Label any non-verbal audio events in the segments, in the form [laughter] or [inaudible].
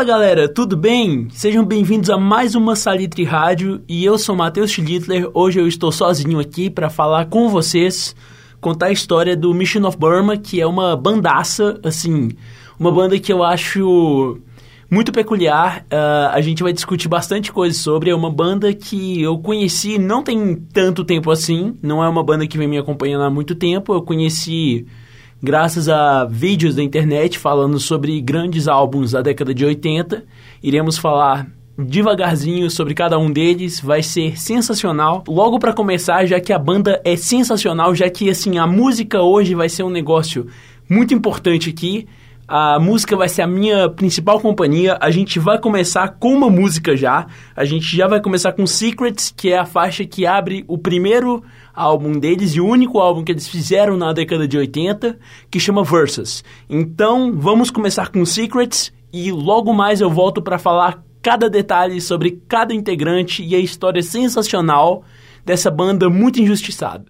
Fala galera, tudo bem? Sejam bem-vindos a mais uma Salitre Rádio e eu sou Matheus Schlittler. Hoje eu estou sozinho aqui para falar com vocês, contar a história do Mission of Burma, que é uma bandaça, assim, uma banda que eu acho muito peculiar. Uh, a gente vai discutir bastante coisa sobre. É uma banda que eu conheci não tem tanto tempo assim, não é uma banda que vem me acompanhando há muito tempo. Eu conheci graças a vídeos da internet falando sobre grandes álbuns da década de 80. Iremos falar devagarzinho sobre cada um deles, vai ser sensacional. Logo para começar, já que a banda é sensacional, já que assim a música hoje vai ser um negócio muito importante aqui. A música vai ser a minha principal companhia. A gente vai começar com uma música já. A gente já vai começar com Secrets, que é a faixa que abre o primeiro álbum deles e o único álbum que eles fizeram na década de 80, que chama Versus. Então, vamos começar com Secrets e logo mais eu volto para falar cada detalhe sobre cada integrante e a história sensacional dessa banda muito injustiçada.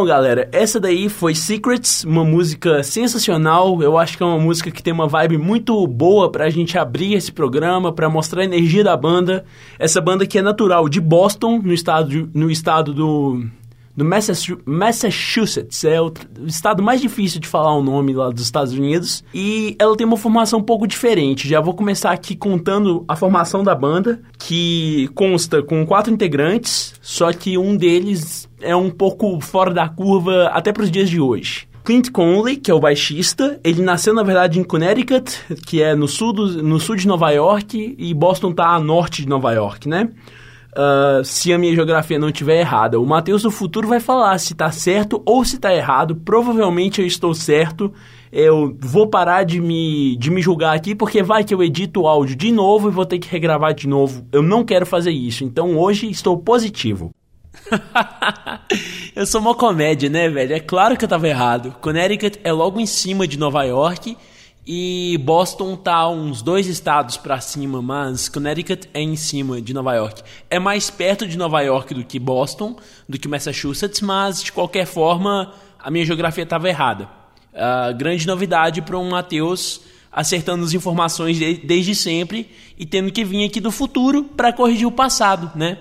Então, galera, essa daí foi Secrets, uma música sensacional. Eu acho que é uma música que tem uma vibe muito boa pra gente abrir esse programa, pra mostrar a energia da banda. Essa banda que é natural de Boston, no estado, no estado do do Massachusetts. É o estado mais difícil de falar o nome lá dos Estados Unidos. E ela tem uma formação um pouco diferente. Já vou começar aqui contando a formação da banda, que consta com quatro integrantes, só que um deles é um pouco fora da curva até para os dias de hoje. Clint Conley, que é o baixista, ele nasceu na verdade em Connecticut, que é no sul, do, no sul de Nova York, e Boston tá a norte de Nova York, né? Uh, se a minha geografia não estiver errada. O Matheus do futuro vai falar se está certo ou se está errado. Provavelmente eu estou certo. Eu vou parar de me, de me julgar aqui, porque vai que eu edito o áudio de novo e vou ter que regravar de novo. Eu não quero fazer isso. Então hoje estou positivo. [laughs] eu sou uma comédia, né, velho? É claro que eu tava errado. Connecticut é logo em cima de Nova York e Boston tá uns dois estados para cima, mas Connecticut é em cima de Nova York. É mais perto de Nova York do que Boston, do que Massachusetts, mas de qualquer forma a minha geografia estava errada. Uh, grande novidade para um Matheus acertando as informações de, desde sempre e tendo que vir aqui do futuro para corrigir o passado, né?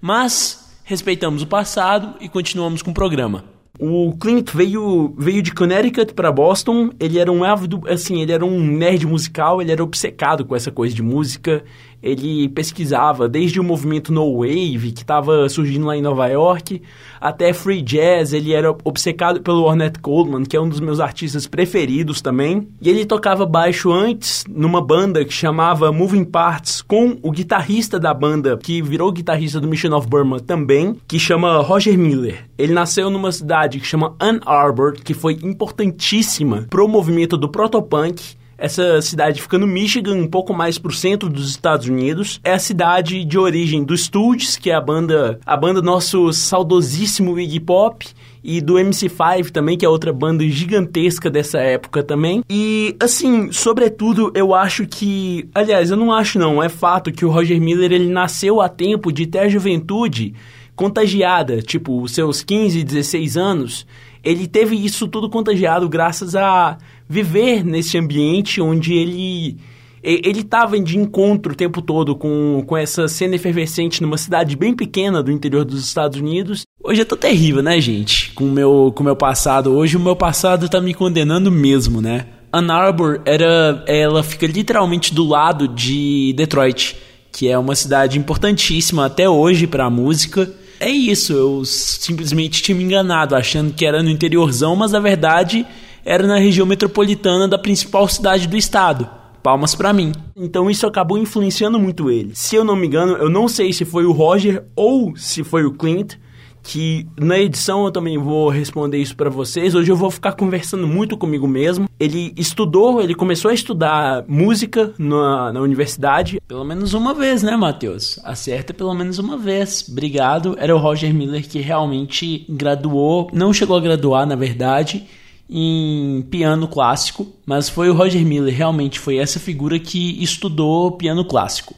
Mas respeitamos o passado e continuamos com o programa. O Clint veio, veio de Connecticut para Boston. Ele era um ávido, assim, ele era um nerd musical, ele era obcecado com essa coisa de música ele pesquisava desde o movimento No Wave, que estava surgindo lá em Nova York, até Free Jazz. Ele era obcecado pelo Ornette Coleman, que é um dos meus artistas preferidos também. E ele tocava baixo antes numa banda que chamava Moving Parts, com o guitarrista da banda, que virou guitarrista do Mission of Burma também, que chama Roger Miller. Ele nasceu numa cidade que chama Ann Arbor, que foi importantíssima pro movimento do protopunk essa cidade fica no Michigan, um pouco mais pro centro dos Estados Unidos. É a cidade de origem do Stooges, que é a banda, a banda nosso saudosíssimo Iggy Pop e do MC5 também, que é outra banda gigantesca dessa época também. E, assim, sobretudo, eu acho que... Aliás, eu não acho não, é fato que o Roger Miller, ele nasceu a tempo de ter a juventude contagiada, tipo, os seus 15, 16 anos, ele teve isso tudo contagiado graças a viver nesse ambiente onde ele ele estava de encontro o tempo todo com, com essa cena efervescente numa cidade bem pequena do interior dos Estados Unidos. Hoje eu tô terrível, né, gente? Com o meu, com meu passado. Hoje o meu passado tá me condenando mesmo, né? Ann Arbor era, ela fica literalmente do lado de Detroit, que é uma cidade importantíssima até hoje para a música. É isso, eu simplesmente tinha me enganado, achando que era no interiorzão, mas na verdade era na região metropolitana da principal cidade do estado. Palmas para mim. Então isso acabou influenciando muito ele. Se eu não me engano, eu não sei se foi o Roger ou se foi o Clint, que na edição eu também vou responder isso para vocês. Hoje eu vou ficar conversando muito comigo mesmo. Ele estudou, ele começou a estudar música na, na universidade. Pelo menos uma vez, né, Matheus? Acerta pelo menos uma vez. Obrigado. Era o Roger Miller que realmente graduou, não chegou a graduar, na verdade em piano clássico, mas foi o Roger Miller, realmente foi essa figura que estudou piano clássico.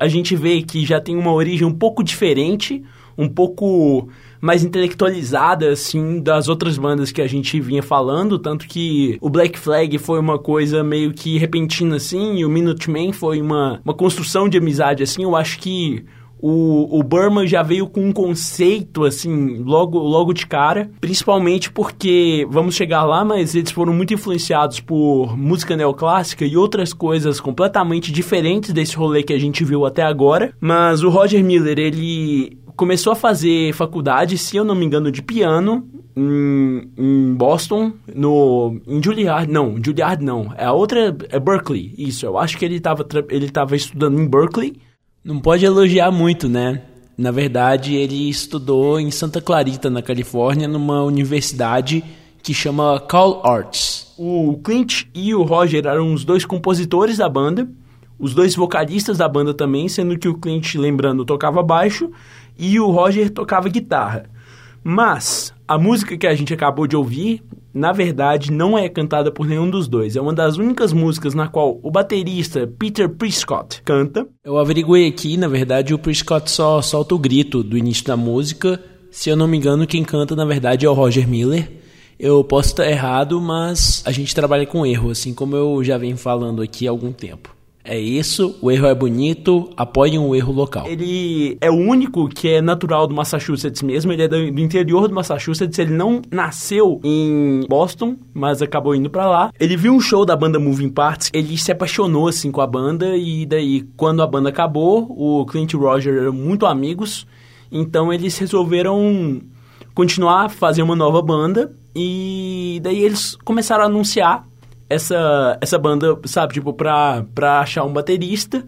A gente vê que já tem uma origem um pouco diferente, um pouco mais intelectualizada, assim, das outras bandas que a gente vinha falando, tanto que o Black Flag foi uma coisa meio que repentina, assim, e o Minutemen foi uma, uma construção de amizade, assim, eu acho que o, o Burma já veio com um conceito, assim, logo, logo de cara, principalmente porque, vamos chegar lá, mas eles foram muito influenciados por música neoclássica e outras coisas completamente diferentes desse rolê que a gente viu até agora. Mas o Roger Miller, ele começou a fazer faculdade, se eu não me engano, de piano em, em Boston, no em Juilliard, não, Juilliard não, é a outra é Berkeley, isso. Eu acho que ele estava ele tava estudando em Berkeley não pode elogiar muito, né? Na verdade, ele estudou em Santa Clarita, na Califórnia, numa universidade que chama Cal Arts. O Clint e o Roger eram os dois compositores da banda, os dois vocalistas da banda também, sendo que o Clint, lembrando, tocava baixo e o Roger tocava guitarra. Mas a música que a gente acabou de ouvir na verdade, não é cantada por nenhum dos dois. É uma das únicas músicas na qual o baterista Peter Prescott canta. Eu averiguei aqui, na verdade, o Prescott só solta o grito do início da música. Se eu não me engano, quem canta, na verdade, é o Roger Miller. Eu posso estar errado, mas a gente trabalha com erro, assim como eu já venho falando aqui há algum tempo. É isso, o erro é bonito, apoiem o erro local. Ele é o único que é natural do Massachusetts mesmo, ele é do, interior do Massachusetts, ele não nasceu em Boston, mas acabou indo para lá. Ele viu um show da banda Moving Parts, ele se apaixonou assim com a banda e daí quando a banda acabou, o Clint e o Roger eram muito amigos, então eles resolveram continuar a fazer uma nova banda E daí eles começaram a anunciar essa, essa banda, sabe, tipo, pra, pra achar um baterista.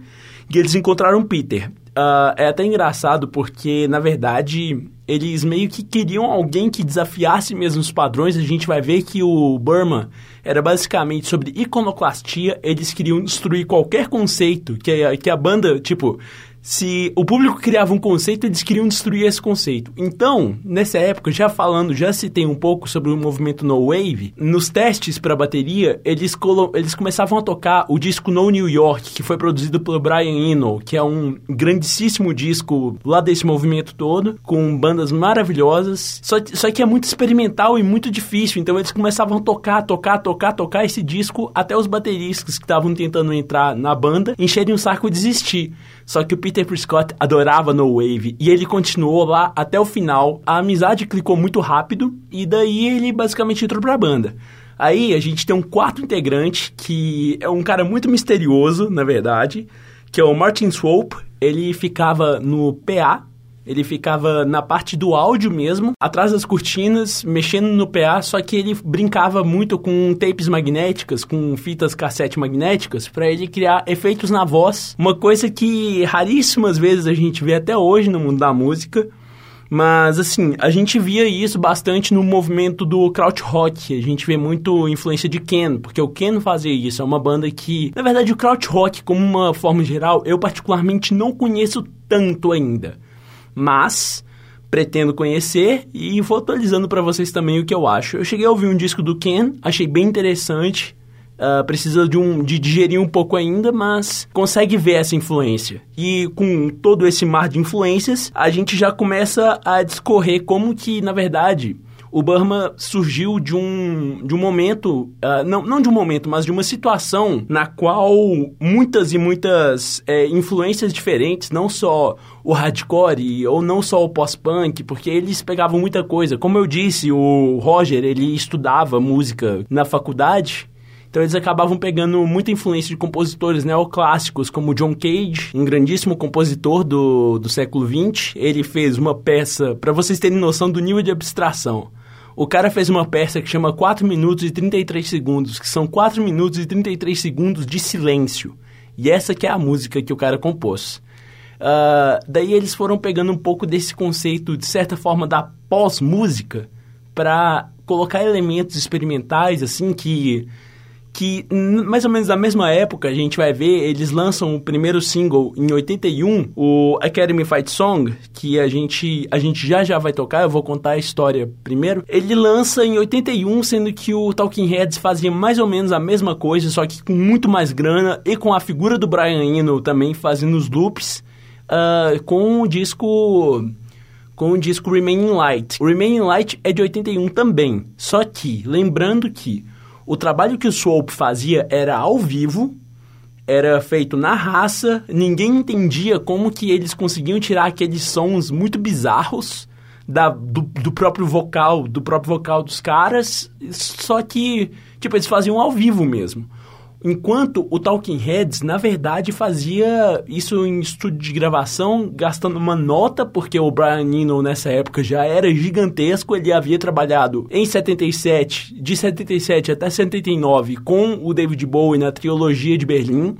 E eles encontraram o Peter. Uh, é até engraçado porque, na verdade, eles meio que queriam alguém que desafiasse mesmo os padrões. A gente vai ver que o Burma era basicamente sobre iconoclastia. Eles queriam destruir qualquer conceito que que a banda, tipo, se o público criava um conceito, eles queriam destruir esse conceito. Então, nessa época, já falando, já citei um pouco sobre o movimento No Wave, nos testes para bateria, eles, eles começavam a tocar o disco No New York, que foi produzido pelo Brian Eno, que é um grandíssimo disco lá desse movimento todo, com bandas maravilhosas. Só, só que é muito experimental e muito difícil, então eles começavam a tocar, tocar, tocar, tocar esse disco até os bateristas que estavam tentando entrar na banda encherem o saco e desistir. Só que o Peter Prescott adorava No Wave e ele continuou lá até o final. A amizade clicou muito rápido e daí ele basicamente entrou pra banda. Aí a gente tem um quarto integrante que é um cara muito misterioso, na verdade, que é o Martin Swope. Ele ficava no PA, ele ficava na parte do áudio mesmo, atrás das cortinas, mexendo no PA, só que ele brincava muito com tapes magnéticas, com fitas cassete magnéticas, para ele criar efeitos na voz. Uma coisa que raríssimas vezes a gente vê até hoje no mundo da música. Mas, assim, a gente via isso bastante no movimento do krautrock. A gente vê muito influência de Ken, porque o Ken fazia isso. É uma banda que, na verdade, o krautrock, como uma forma geral, eu particularmente não conheço tanto ainda mas pretendo conhecer e vou atualizando para vocês também o que eu acho. Eu cheguei a ouvir um disco do Ken, achei bem interessante. Uh, precisa de, um, de digerir um pouco ainda, mas consegue ver essa influência. E com todo esse mar de influências, a gente já começa a discorrer como que, na verdade, o Burma surgiu de um, de um momento, uh, não, não de um momento, mas de uma situação na qual muitas e muitas é, influências diferentes, não só o hardcore ou não só o pós-punk, porque eles pegavam muita coisa. Como eu disse, o Roger, ele estudava música na faculdade, então eles acabavam pegando muita influência de compositores neoclássicos, como John Cage, um grandíssimo compositor do, do século XX. Ele fez uma peça, para vocês terem noção do nível de abstração. O cara fez uma peça que chama 4 minutos e 33 segundos, que são 4 minutos e 33 segundos de silêncio. E essa que é a música que o cara compôs. Uh, daí eles foram pegando um pouco desse conceito, de certa forma, da pós-música, para colocar elementos experimentais, assim, que que mais ou menos na mesma época a gente vai ver, eles lançam o primeiro single em 81, o Academy Fight Song, que a gente, a gente já já vai tocar, eu vou contar a história primeiro. Ele lança em 81, sendo que o Talking Heads fazia mais ou menos a mesma coisa, só que com muito mais grana e com a figura do Brian Eno também fazendo os loops, uh, com o disco com o disco Remaining Light. O Remaining Light é de 81 também, só que lembrando que o trabalho que o Swope fazia era ao vivo, era feito na raça, ninguém entendia como que eles conseguiam tirar aqueles sons muito bizarros da, do, do, próprio vocal, do próprio vocal dos caras, só que, tipo, eles faziam ao vivo mesmo. Enquanto o Talking Heads, na verdade, fazia isso em estúdio de gravação, gastando uma nota, porque o Brian Eno nessa época já era gigantesco, ele havia trabalhado em 77, de 77 até 79, com o David Bowie na trilogia de Berlim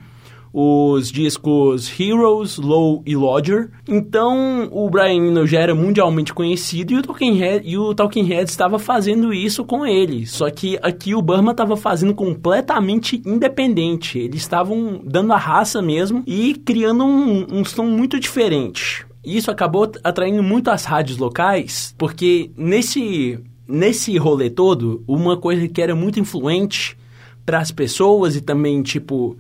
os discos Heroes, Low e Lodger. Então, o Brian Eno já era mundialmente conhecido e o Talking Head, e o Talking Head estava fazendo isso com ele. Só que aqui o Burma estava fazendo completamente independente. Eles estavam dando a raça mesmo e criando um, um som muito diferente. Isso acabou atraindo muito as rádios locais, porque nesse, nesse rolê todo, uma coisa que era muito influente para as pessoas e também, tipo,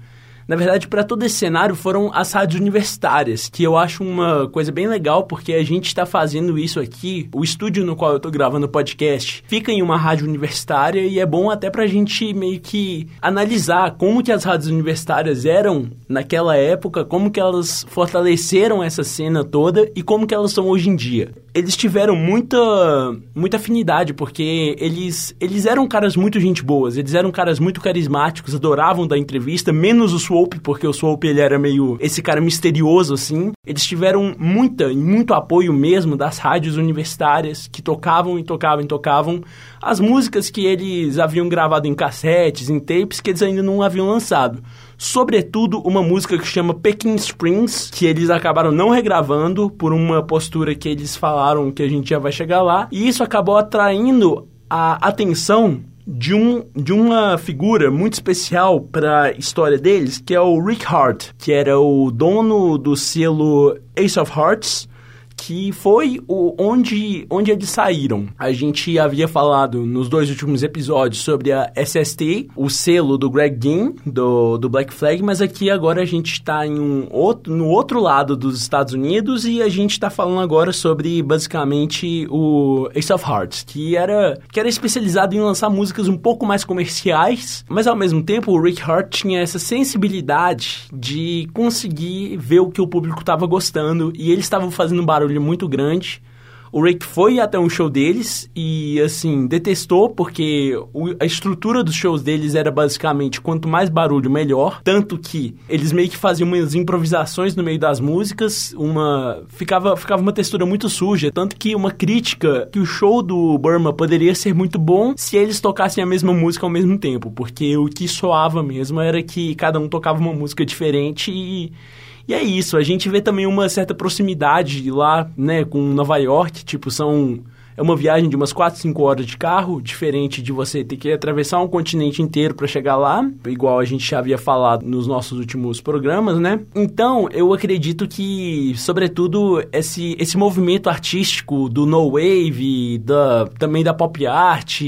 na verdade, para todo esse cenário foram as rádios universitárias, que eu acho uma coisa bem legal, porque a gente está fazendo isso aqui. O estúdio no qual eu estou gravando o podcast fica em uma rádio universitária e é bom até para a gente meio que analisar como que as rádios universitárias eram naquela época, como que elas fortaleceram essa cena toda e como que elas são hoje em dia. Eles tiveram muita, muita afinidade, porque eles, eles eram caras muito gente boas, eles eram caras muito carismáticos, adoravam dar entrevista, menos o Swope, porque o Swope ele era meio esse cara misterioso assim. Eles tiveram muita e muito apoio mesmo das rádios universitárias que tocavam e tocavam e tocavam as músicas que eles haviam gravado em cassetes, em tapes que eles ainda não haviam lançado. Sobretudo uma música que chama Peking Springs, que eles acabaram não regravando por uma postura que eles falaram que a gente já vai chegar lá, e isso acabou atraindo a atenção de, um, de uma figura muito especial para a história deles, que é o Rick Hart, que era o dono do selo Ace of Hearts, que foi o, onde, onde eles saíram. A gente havia falado nos dois últimos episódios sobre a SST, o selo do Greg Ginn, do, do Black Flag, mas aqui agora a gente está em um outro, no outro lado dos Estados Unidos e a gente está falando agora sobre basicamente o Ace of Hearts, que era, que era especializado em lançar músicas um pouco mais comerciais, mas ao mesmo tempo o Rick Hart tinha essa sensibilidade de conseguir ver o que o público estava gostando e eles estavam fazendo barulho barulho muito grande. O Rick foi até um show deles e, assim, detestou porque a estrutura dos shows deles era basicamente quanto mais barulho, melhor. Tanto que eles meio que faziam umas improvisações no meio das músicas, uma. Ficava, ficava uma textura muito suja. Tanto que uma crítica que o show do Burma poderia ser muito bom se eles tocassem a mesma música ao mesmo tempo. Porque o que soava mesmo era que cada um tocava uma música diferente e e é isso, a gente vê também uma certa proximidade lá, né, com Nova York, tipo, são é uma viagem de umas 4, 5 horas de carro, diferente de você ter que atravessar um continente inteiro para chegar lá, igual a gente já havia falado nos nossos últimos programas, né? Então, eu acredito que, sobretudo, esse, esse movimento artístico do no wave, da, também da pop art,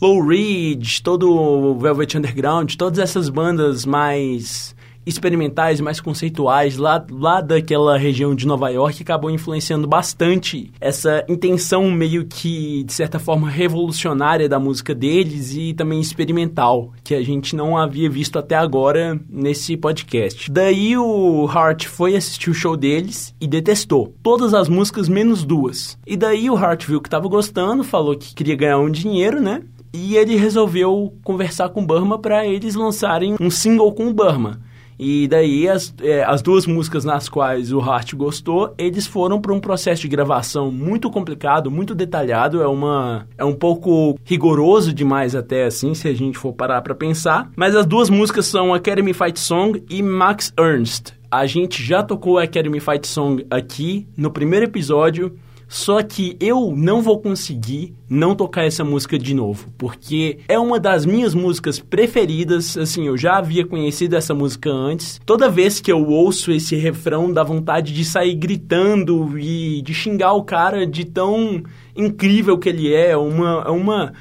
Low Ridge, todo o Velvet Underground, todas essas bandas mais experimentais, mais conceituais lá, lá daquela região de Nova York acabou influenciando bastante essa intenção meio que, de certa forma, revolucionária da música deles e também experimental, que a gente não havia visto até agora nesse podcast. Daí o Hart foi assistir o show deles e detestou todas as músicas menos duas. E daí o Hart viu que estava gostando, falou que queria ganhar um dinheiro, né? E ele resolveu conversar com o Burma para eles lançarem um single com o Burma. E daí as, é, as duas músicas nas quais o Hart gostou, eles foram para um processo de gravação muito complicado, muito detalhado, é uma é um pouco rigoroso demais até assim, se a gente for parar para pensar. Mas as duas músicas são Academy Fight Song e Max Ernst. A gente já tocou Academy Fight Song aqui no primeiro episódio. Só que eu não vou conseguir não tocar essa música de novo, porque é uma das minhas músicas preferidas. Assim, eu já havia conhecido essa música antes. Toda vez que eu ouço esse refrão, dá vontade de sair gritando e de xingar o cara de tão incrível que ele é. Uma, é uma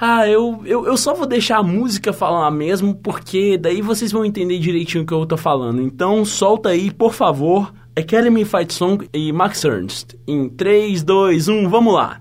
ah, eu, eu, eu só vou deixar a música falar mesmo, porque daí vocês vão entender direitinho o que eu tô falando. Então solta aí, por favor, Academy Fight Song e Max Ernst. Em 3, 2, 1, vamos lá!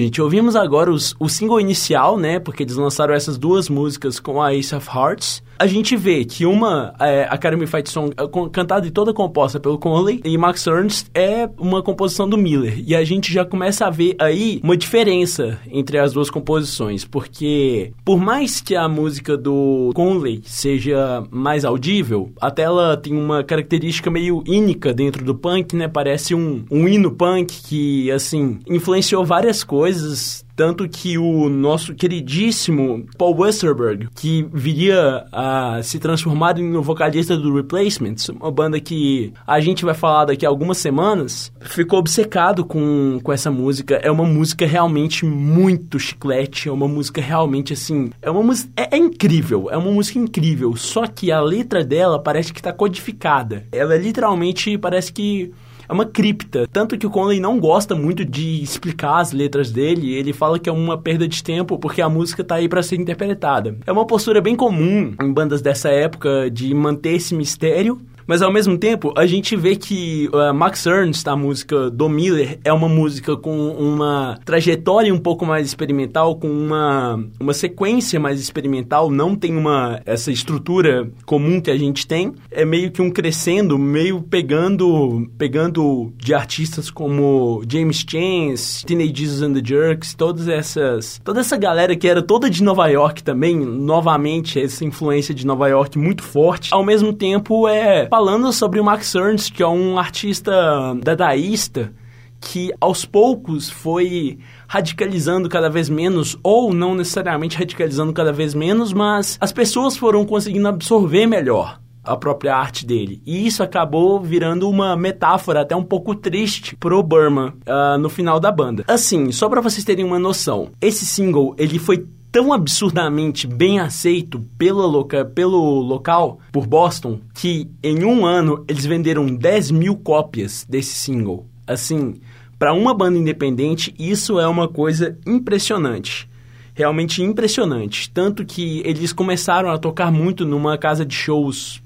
Gente, ouvimos agora os, o single inicial, né? Porque eles lançaram essas duas músicas com a Ace of Hearts. A gente vê que uma, é, Academy Fight Song, é, cantada e toda composta pelo Conley, e Max Ernst é uma composição do Miller. E a gente já começa a ver aí uma diferença entre as duas composições, porque por mais que a música do Conley seja mais audível, até ela tem uma característica meio ínica dentro do punk, né? Parece um, um hino punk que, assim, influenciou várias coisas tanto que o nosso queridíssimo Paul Westerberg, que viria a se transformar no vocalista do Replacements, uma banda que a gente vai falar daqui a algumas semanas, ficou obcecado com, com essa música. É uma música realmente muito chiclete, é uma música realmente assim. É uma música. É, é incrível, é uma música incrível. Só que a letra dela parece que está codificada. Ela literalmente parece que é uma cripta. Tanto que o Conley não gosta muito de explicar as letras dele. Ele fala que é uma perda de tempo porque a música tá aí para ser interpretada. É uma postura bem comum em bandas dessa época de manter esse mistério mas ao mesmo tempo, a gente vê que uh, Max Ernst, a música do Miller, é uma música com uma trajetória um pouco mais experimental, com uma, uma sequência mais experimental, não tem uma essa estrutura comum que a gente tem. É meio que um crescendo, meio pegando pegando de artistas como James Chance, Teenage Jesus and the Jerks, todas essas toda essa galera que era toda de Nova York também, novamente essa influência de Nova York muito forte. Ao mesmo tempo é falando sobre o Max Ernst, que é um artista dadaísta que aos poucos foi radicalizando cada vez menos, ou não necessariamente radicalizando cada vez menos, mas as pessoas foram conseguindo absorver melhor a própria arte dele. E isso acabou virando uma metáfora até um pouco triste pro Burma uh, no final da banda. Assim, só para vocês terem uma noção, esse single ele foi tão absurdamente bem aceito pelo, loca, pelo local, por Boston, que em um ano eles venderam 10 mil cópias desse single. Assim, para uma banda independente, isso é uma coisa impressionante. Realmente impressionante. Tanto que eles começaram a tocar muito numa casa de shows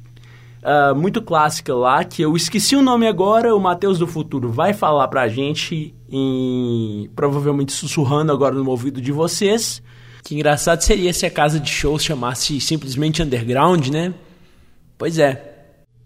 Uh, muito clássica lá, que eu esqueci o nome agora, o Matheus do Futuro vai falar pra gente, em, provavelmente sussurrando agora no ouvido de vocês. Que engraçado seria se a casa de shows chamasse simplesmente Underground, né? Pois é.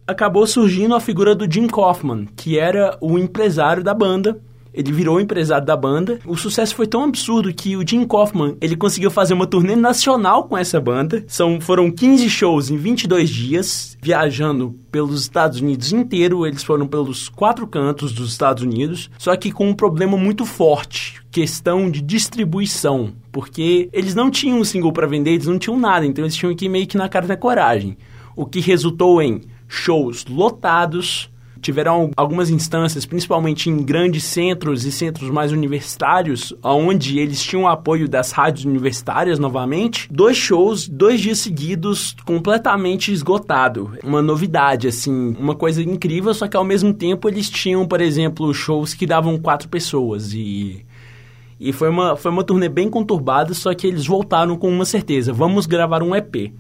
Acabou surgindo a figura do Jim Kaufman, que era o empresário da banda. Ele virou empresário da banda. O sucesso foi tão absurdo que o Jim Kaufman, ele conseguiu fazer uma turnê nacional com essa banda. São, foram 15 shows em 22 dias, viajando pelos Estados Unidos inteiro. Eles foram pelos quatro cantos dos Estados Unidos, só que com um problema muito forte, questão de distribuição porque eles não tinham um single para vender, eles não tinham nada, então eles tinham que ir meio que na cara da coragem. O que resultou em shows lotados, tiveram algumas instâncias, principalmente em grandes centros e centros mais universitários, onde eles tinham o apoio das rádios universitárias novamente. Dois shows, dois dias seguidos, completamente esgotado. Uma novidade, assim, uma coisa incrível, só que ao mesmo tempo eles tinham, por exemplo, shows que davam quatro pessoas e e foi uma, foi uma turnê bem conturbada, só que eles voltaram com uma certeza: vamos gravar um EP.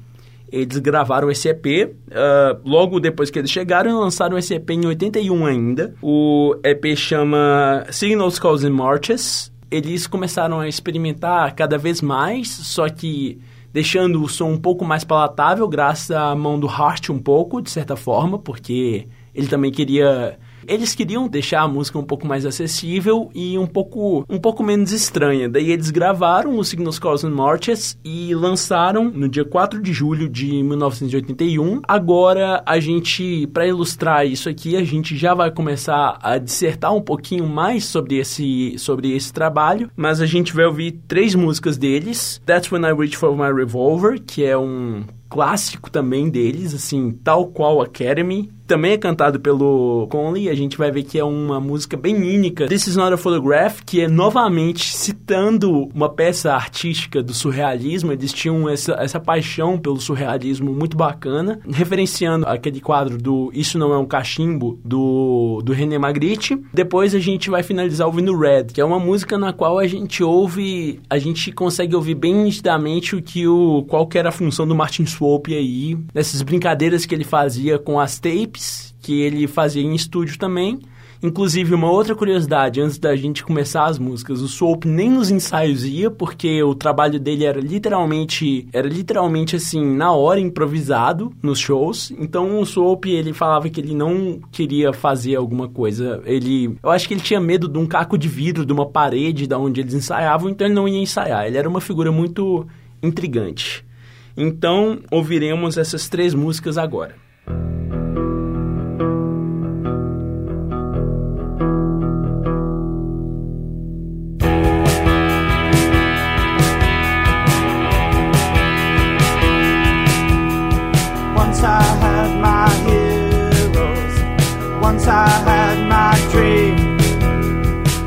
Eles gravaram esse EP, uh, ah, logo depois que eles chegaram, lançaram esse EP em 81 ainda. O EP chama Signals, Calls and Marches. Eles começaram a experimentar cada vez mais, só que deixando o som um pouco mais palatável, graças à mão do Hart um pouco, de certa forma, porque ele também queria eles queriam deixar a música um pouco mais acessível e um pouco, um pouco menos estranha. Daí eles gravaram o Signals, and Marches e lançaram no dia 4 de julho de 1981. Agora a gente, para ilustrar isso aqui, a gente já vai começar a dissertar um pouquinho mais sobre esse, sobre esse trabalho, mas a gente vai ouvir três músicas deles. That's When I Reach For My Revolver, que é um clássico também deles, assim, tal qual Academy, também é cantado pelo Conley. A gente vai ver que é uma música bem única. This is not a photograph, que é novamente citando uma peça artística do surrealismo. Eles tinham essa, essa paixão pelo surrealismo muito bacana, referenciando aquele quadro do Isso Não É um Cachimbo, do, do René Magritte. Depois a gente vai finalizar ouvindo Red, que é uma música na qual a gente ouve, a gente consegue ouvir bem nitidamente o que o, qual que era a função do Martin Swope aí, nessas brincadeiras que ele fazia com as tapes que ele fazia em estúdio também. Inclusive, uma outra curiosidade, antes da gente começar as músicas, o Soap nem nos ensaios ia, porque o trabalho dele era literalmente, era literalmente assim, na hora, improvisado, nos shows. Então, o Soap, ele falava que ele não queria fazer alguma coisa. Ele, eu acho que ele tinha medo de um caco de vidro, de uma parede da onde eles ensaiavam, então ele não ia ensaiar. Ele era uma figura muito intrigante. Então, ouviremos essas três músicas agora. Once I had my dream,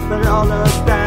but all of that.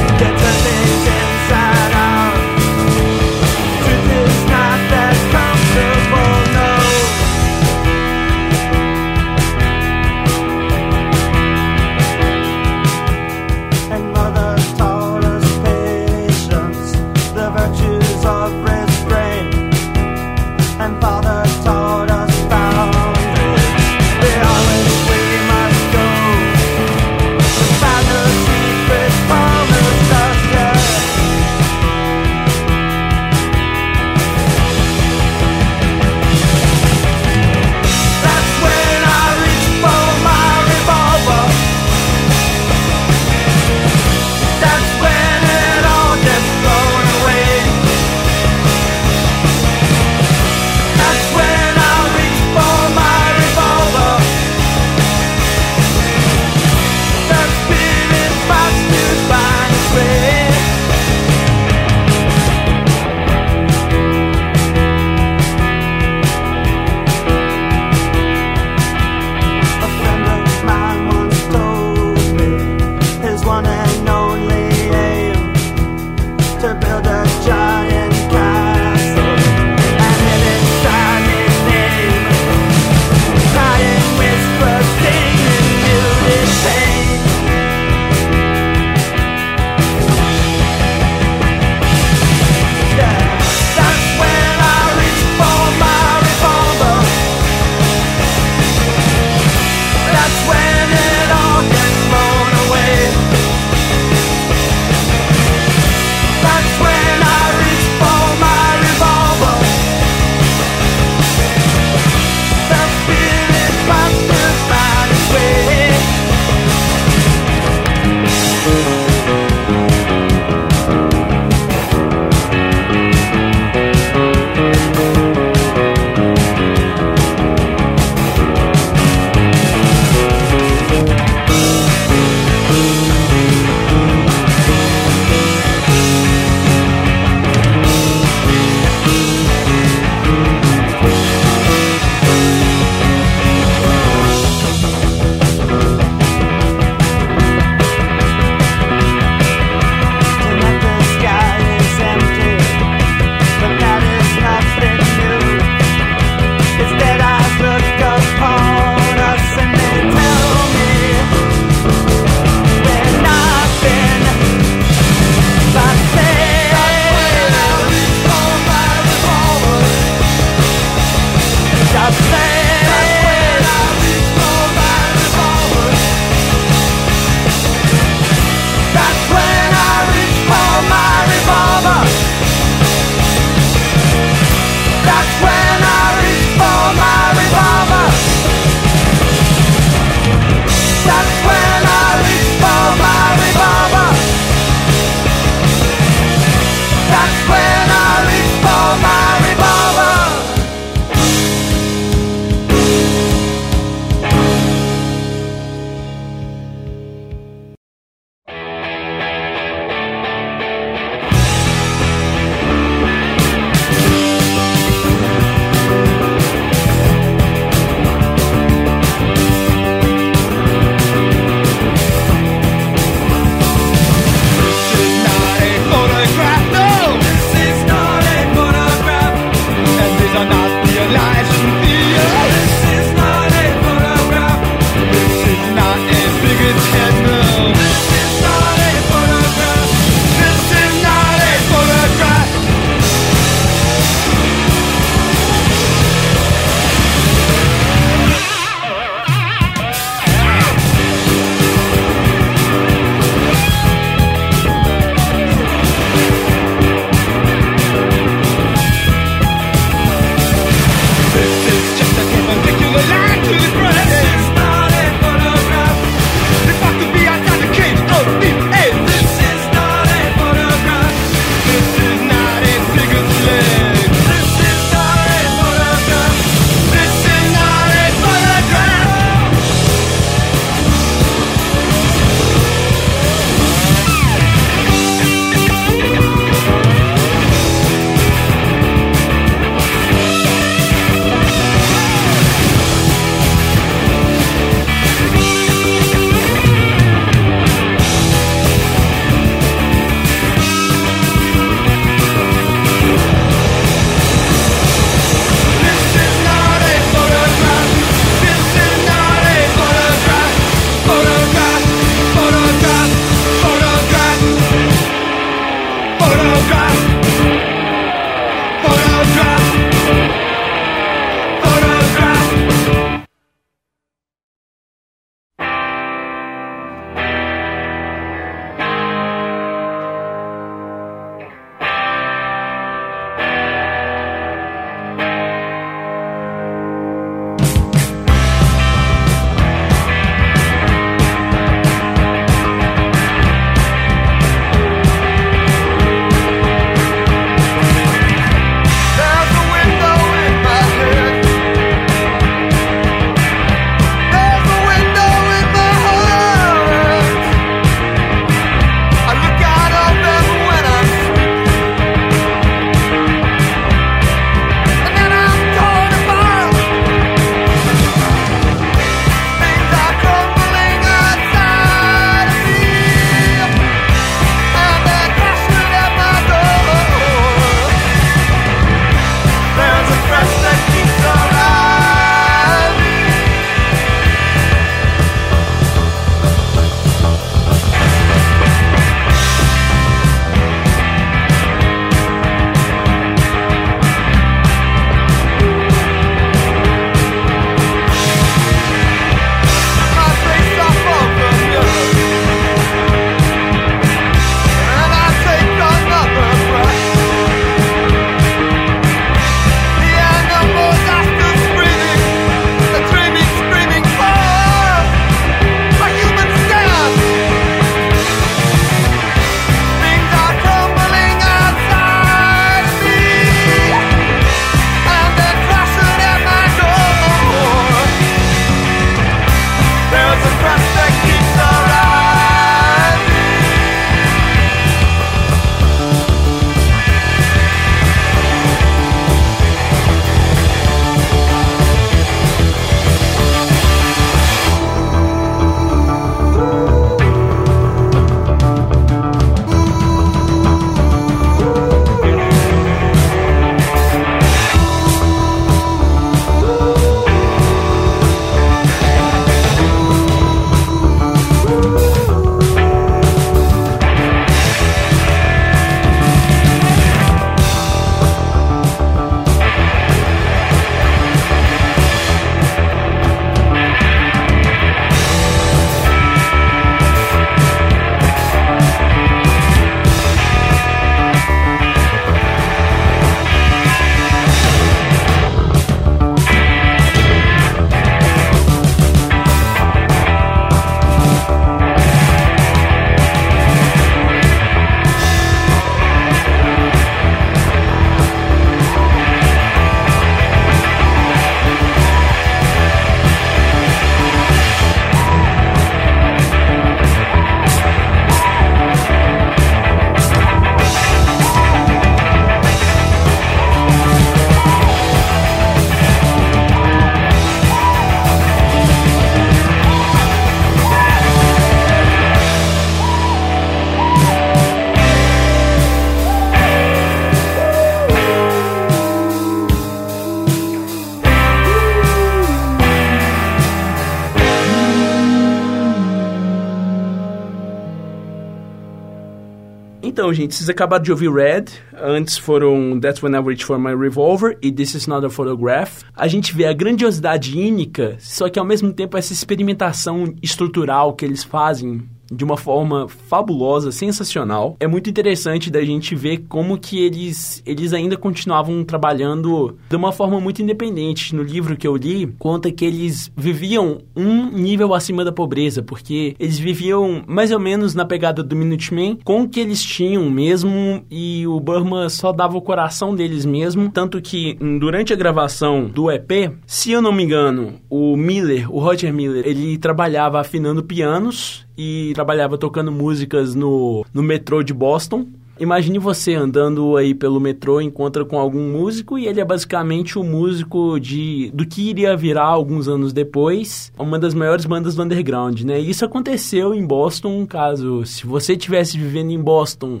Gente, vocês acabaram de ouvir Red. Antes foram That's When I Reach For My Revolver e This Is Not A Photograph. A gente vê a grandiosidade ínica, só que ao mesmo tempo essa experimentação estrutural que eles fazem de uma forma fabulosa, sensacional. É muito interessante da gente ver como que eles, eles ainda continuavam trabalhando de uma forma muito independente. No livro que eu li, conta que eles viviam um nível acima da pobreza, porque eles viviam mais ou menos na pegada do Minutemen com o que eles tinham mesmo e o Burma só dava o coração deles mesmo, tanto que durante a gravação do EP, se eu não me engano, o Miller, o Roger Miller, ele trabalhava afinando pianos e trabalhava tocando músicas no, no metrô de Boston. Imagine você andando aí pelo metrô, encontra com algum músico e ele é basicamente o músico de do que iria virar alguns anos depois, uma das maiores bandas do underground, né? Isso aconteceu em Boston, caso se você tivesse vivendo em Boston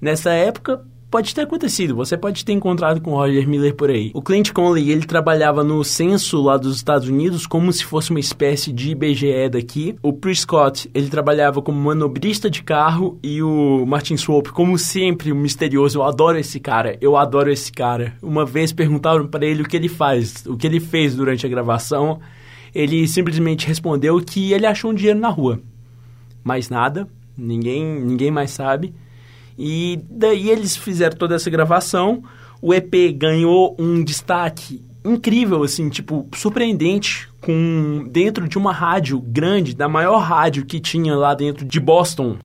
nessa época, pode ter acontecido, você pode ter encontrado com Roger Miller por aí. O Clint Conley, ele trabalhava no censo lá dos Estados Unidos como se fosse uma espécie de IBGE daqui. O Prescott, ele trabalhava como manobrista de carro e o Martin Swope, como sempre, o misterioso. Eu adoro esse cara, eu adoro esse cara. Uma vez perguntaram para ele o que ele faz, o que ele fez durante a gravação. Ele simplesmente respondeu que ele achou um dinheiro na rua. Mais nada, ninguém, ninguém mais sabe. E daí eles fizeram toda essa gravação. O EP ganhou um destaque incrível, assim, tipo, surpreendente, com dentro de uma rádio grande, da maior rádio que tinha lá dentro de Boston.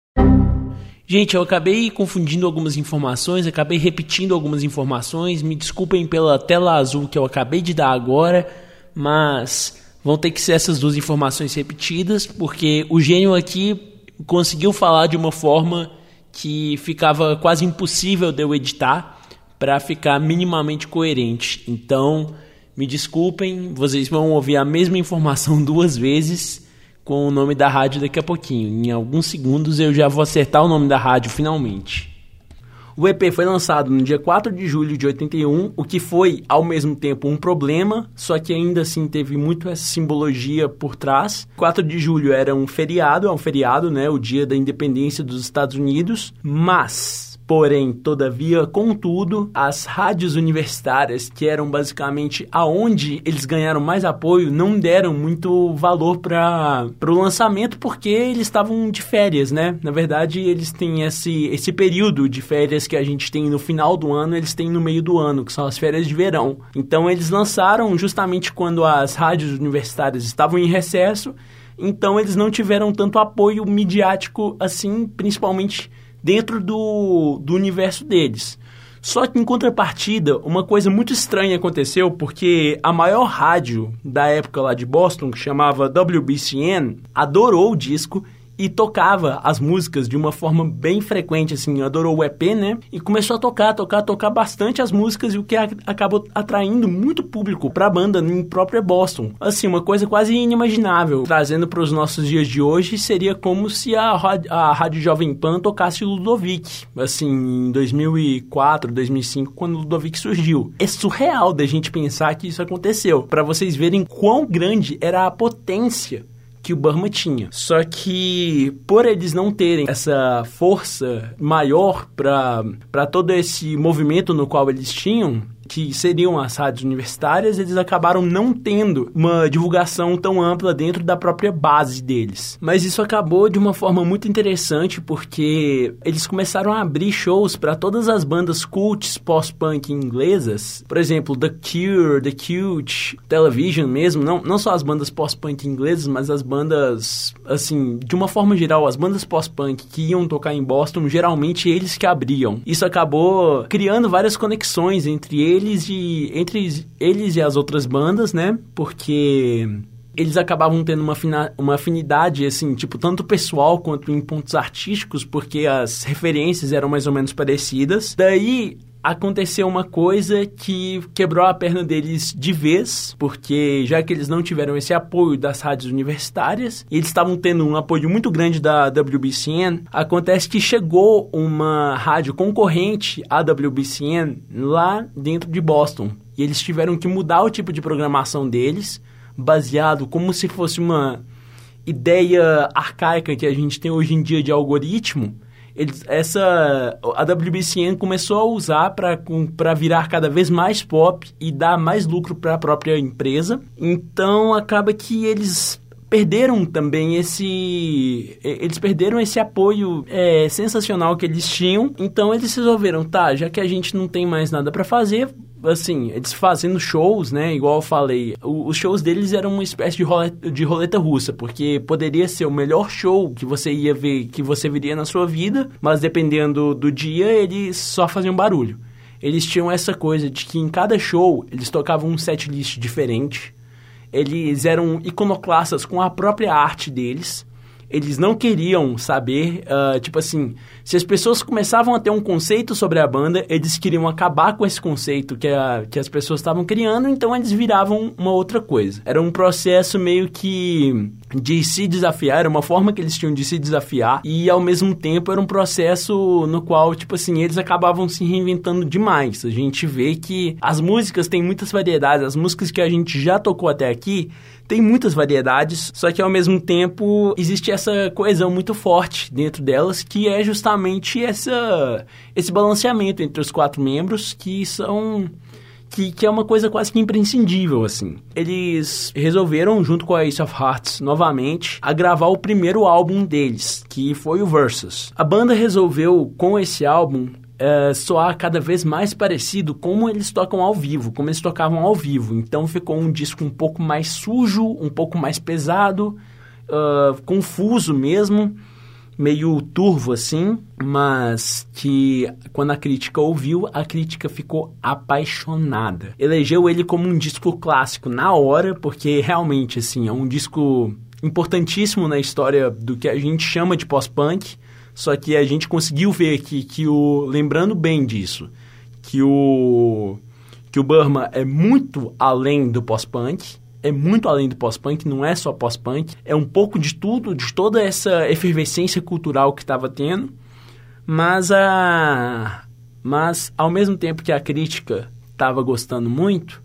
Gente, eu acabei confundindo algumas informações, acabei repetindo algumas informações. Me desculpem pela tela azul que eu acabei de dar agora, mas vão ter que ser essas duas informações repetidas, porque o gênio aqui conseguiu falar de uma forma que ficava quase impossível de eu editar para ficar minimamente coerente. Então, me desculpem, vocês vão ouvir a mesma informação [laughs] duas vezes com o nome da rádio daqui a pouquinho. Em alguns segundos eu já vou acertar o nome da rádio finalmente. O EP foi lançado no dia 4 de julho de 81, o que foi, ao mesmo tempo, um problema, só que ainda assim teve muito essa simbologia por trás. 4 de julho era um feriado, é um feriado, né? O dia da independência dos Estados Unidos, mas Porém, todavia, contudo, as rádios universitárias, que eram basicamente aonde eles ganharam mais apoio, não deram muito valor para o lançamento porque eles estavam de férias, né? Na verdade, eles têm esse, esse período de férias que a gente tem no final do ano, eles têm no meio do ano, que são as férias de verão. Então, eles lançaram justamente quando as rádios universitárias estavam em recesso, então eles não tiveram tanto apoio midiático assim, principalmente dentro do, do universo deles. Só que em contrapartida, uma coisa muito estranha aconteceu porque a maior rádio da época lá de Boston, que chamava WBCN, adorou o disco e tocava as músicas de uma forma bem frequente, assim, adorou o EP, né? E começou a tocar, tocar, tocar bastante as músicas e o que acabou atraindo muito público para a banda em própria Boston. Assim, uma coisa quase inimaginável. Trazendo para os nossos dias de hoje, seria como se a, a Rádio Jovem Pan tocasse Ludovic, assim, em 2004, 2005, quando Ludovic surgiu. É surreal da gente pensar que isso aconteceu, para vocês verem quão grande era a potência que o Burma tinha. Só que por eles não terem essa força maior para todo esse movimento no qual eles tinham, que seriam as rádios universitárias, eles acabaram não tendo uma divulgação tão ampla dentro da própria base deles. Mas isso acabou de uma forma muito interessante porque eles começaram a abrir shows para todas as bandas cults pós-punk inglesas, por exemplo, The Cure, The Cute, Television mesmo, não, não só as bandas pós-punk inglesas, mas as bandas, assim, de uma forma geral, as bandas pós-punk que iam tocar em Boston, geralmente eles que abriam. Isso acabou criando várias conexões entre eles eles e entre eles e as outras bandas, né? Porque eles acabavam tendo uma, uma afinidade, assim, tipo, tanto pessoal quanto em pontos artísticos, porque as referências eram mais ou menos parecidas. Daí, aconteceu uma coisa que quebrou a perna deles de vez, porque já que eles não tiveram esse apoio das rádios universitárias, e eles estavam tendo um apoio muito grande da WBCN, acontece que chegou uma rádio concorrente à WBCN lá dentro de Boston. E eles tiveram que mudar o tipo de programação deles, baseado como se fosse uma ideia arcaica que a gente tem hoje em dia de algoritmo eles, essa a WBCN começou a usar para virar cada vez mais pop e dar mais lucro para a própria empresa. Então acaba que eles perderam também esse eles perderam esse apoio é, sensacional que eles tinham então eles resolveram tá já que a gente não tem mais nada para fazer assim, eles fazendo shows, né? Igual eu falei, os shows deles eram uma espécie de roleta, de roleta russa, porque poderia ser o melhor show que você ia ver, que você viria na sua vida, mas dependendo do dia, eles só faziam barulho. Eles tinham essa coisa de que em cada show eles tocavam um set list diferente. Eles eram iconoclastas com a própria arte deles eles não queriam saber, uh, tipo assim, se as pessoas começavam a ter um conceito sobre a banda, eles queriam acabar com esse conceito que, a, que as pessoas estavam criando, então eles viravam uma outra coisa. Era um processo meio que de se desafiar, era uma forma que eles tinham de se desafiar e ao mesmo tempo era um processo no qual, tipo assim, eles acabavam se reinventando demais. A gente vê que as músicas têm muitas variedades, as músicas que a gente já tocou até aqui tem muitas variedades, só que ao mesmo tempo existe essa coesão muito forte dentro delas, que é justamente essa, esse balanceamento entre os quatro membros que são que, que, é uma coisa quase que imprescindível, assim. Eles resolveram, junto com a Ace of Hearts, novamente, a gravar o primeiro álbum deles, que foi o Versus. A banda resolveu, com esse álbum, é, soar cada vez mais parecido como eles tocam ao vivo, como eles tocavam ao vivo. Então ficou um disco um pouco mais sujo, um pouco mais pesado, uh, confuso mesmo, meio turvo assim, mas que quando a crítica ouviu, a crítica ficou apaixonada. Elegeu ele como um disco clássico na hora, porque realmente assim é um disco importantíssimo na história do que a gente chama de pós-punk só que a gente conseguiu ver aqui que o. Lembrando bem disso, que o. Que o Burma é muito além do pós-punk, é muito além do pós-punk, não é só pós-punk, é um pouco de tudo, de toda essa efervescência cultural que estava tendo, mas a mas ao mesmo tempo que a crítica estava gostando muito,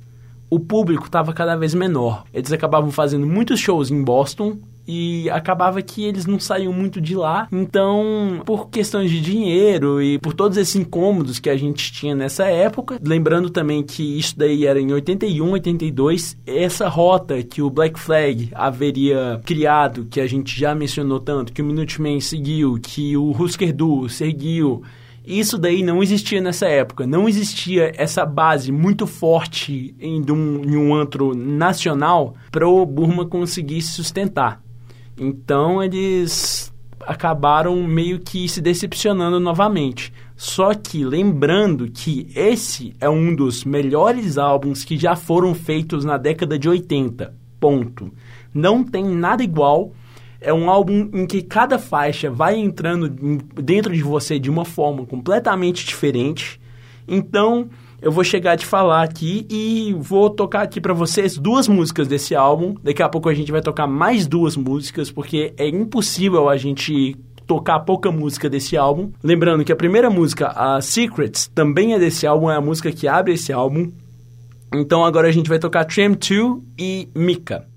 o público estava cada vez menor. Eles acabavam fazendo muitos shows em Boston e acabava que eles não saíam muito de lá. Então, por questões de dinheiro e por todos esses incômodos que a gente tinha nessa época, lembrando também que isso daí era em 81, 82, essa rota que o Black Flag haveria criado, que a gente já mencionou tanto, que o Minutemen seguiu, que o Husker Du seguiu, isso daí não existia nessa época. Não existia essa base muito forte em um, em um antro nacional para o Burma conseguir se sustentar. Então eles acabaram meio que se decepcionando novamente. Só que lembrando que esse é um dos melhores álbuns que já foram feitos na década de 80. Ponto. Não tem nada igual. É um álbum em que cada faixa vai entrando dentro de você de uma forma completamente diferente. Então, eu vou chegar te falar aqui e vou tocar aqui para vocês duas músicas desse álbum. Daqui a pouco a gente vai tocar mais duas músicas, porque é impossível a gente tocar pouca música desse álbum. Lembrando que a primeira música, a Secrets, também é desse álbum, é a música que abre esse álbum. Então agora a gente vai tocar Tram 2 e Mika.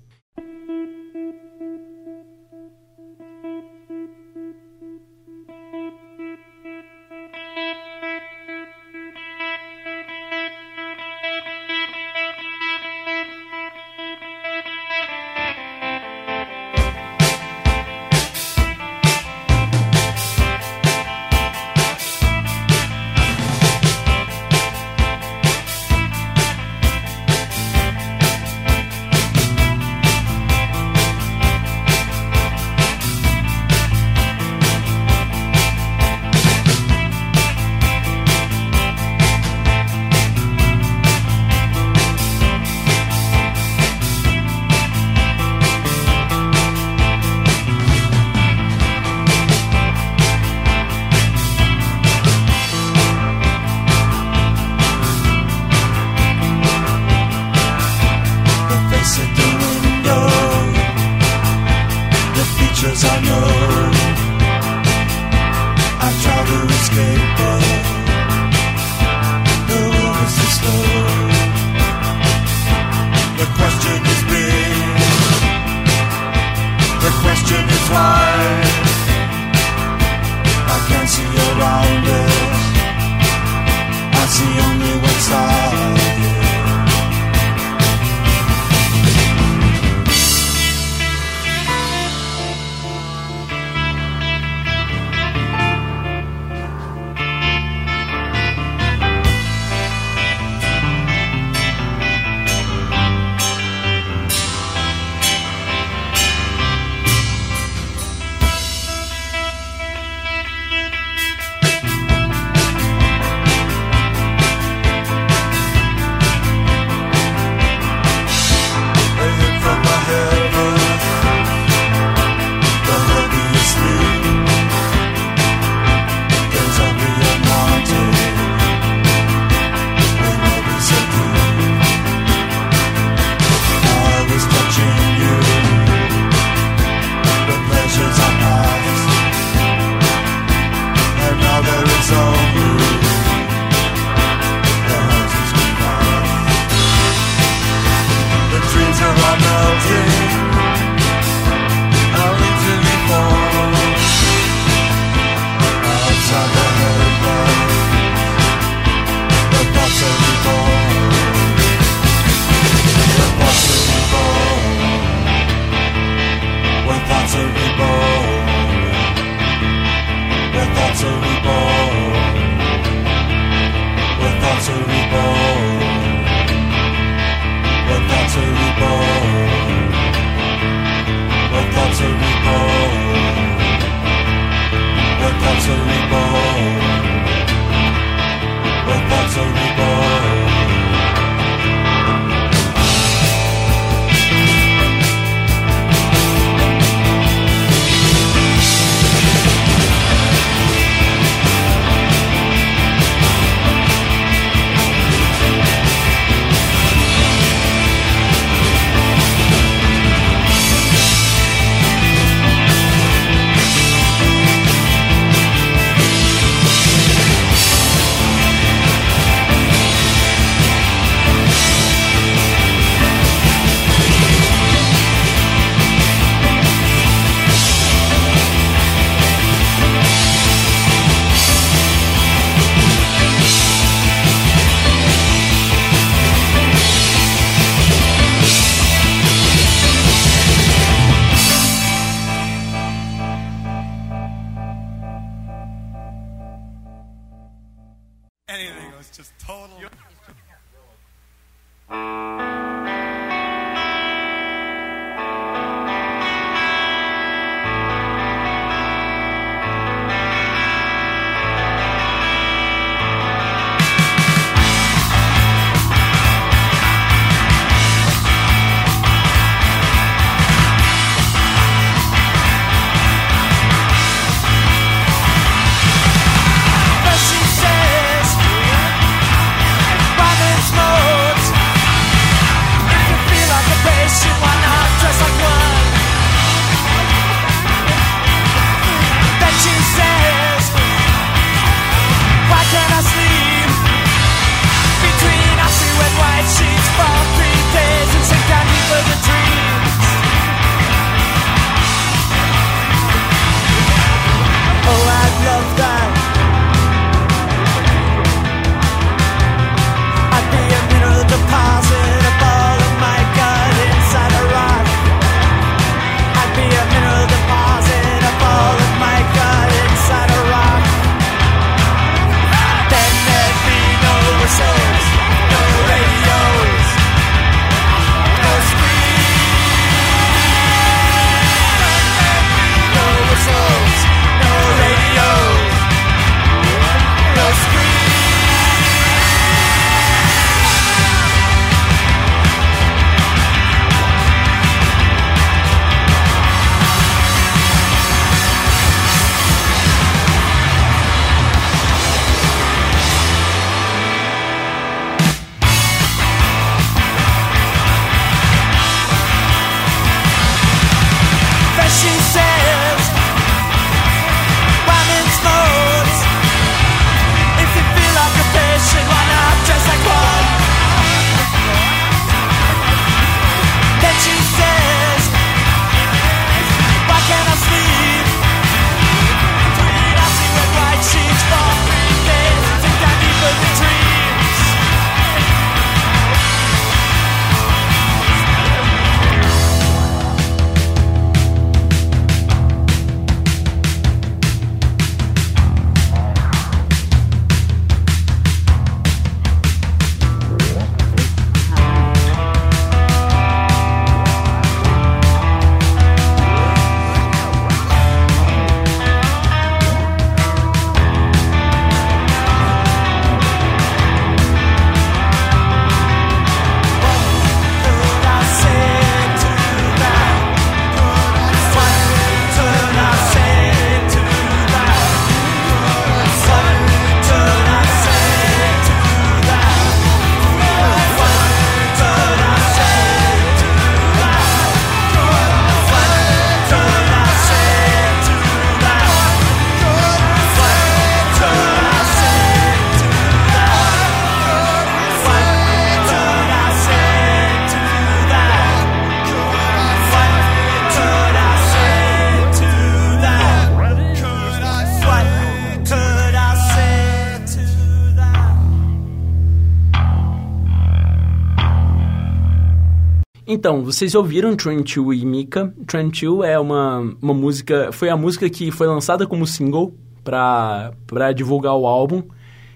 Então, vocês ouviram Train 2 e Mika. Train 2 é uma, uma música... Foi a música que foi lançada como single para divulgar o álbum.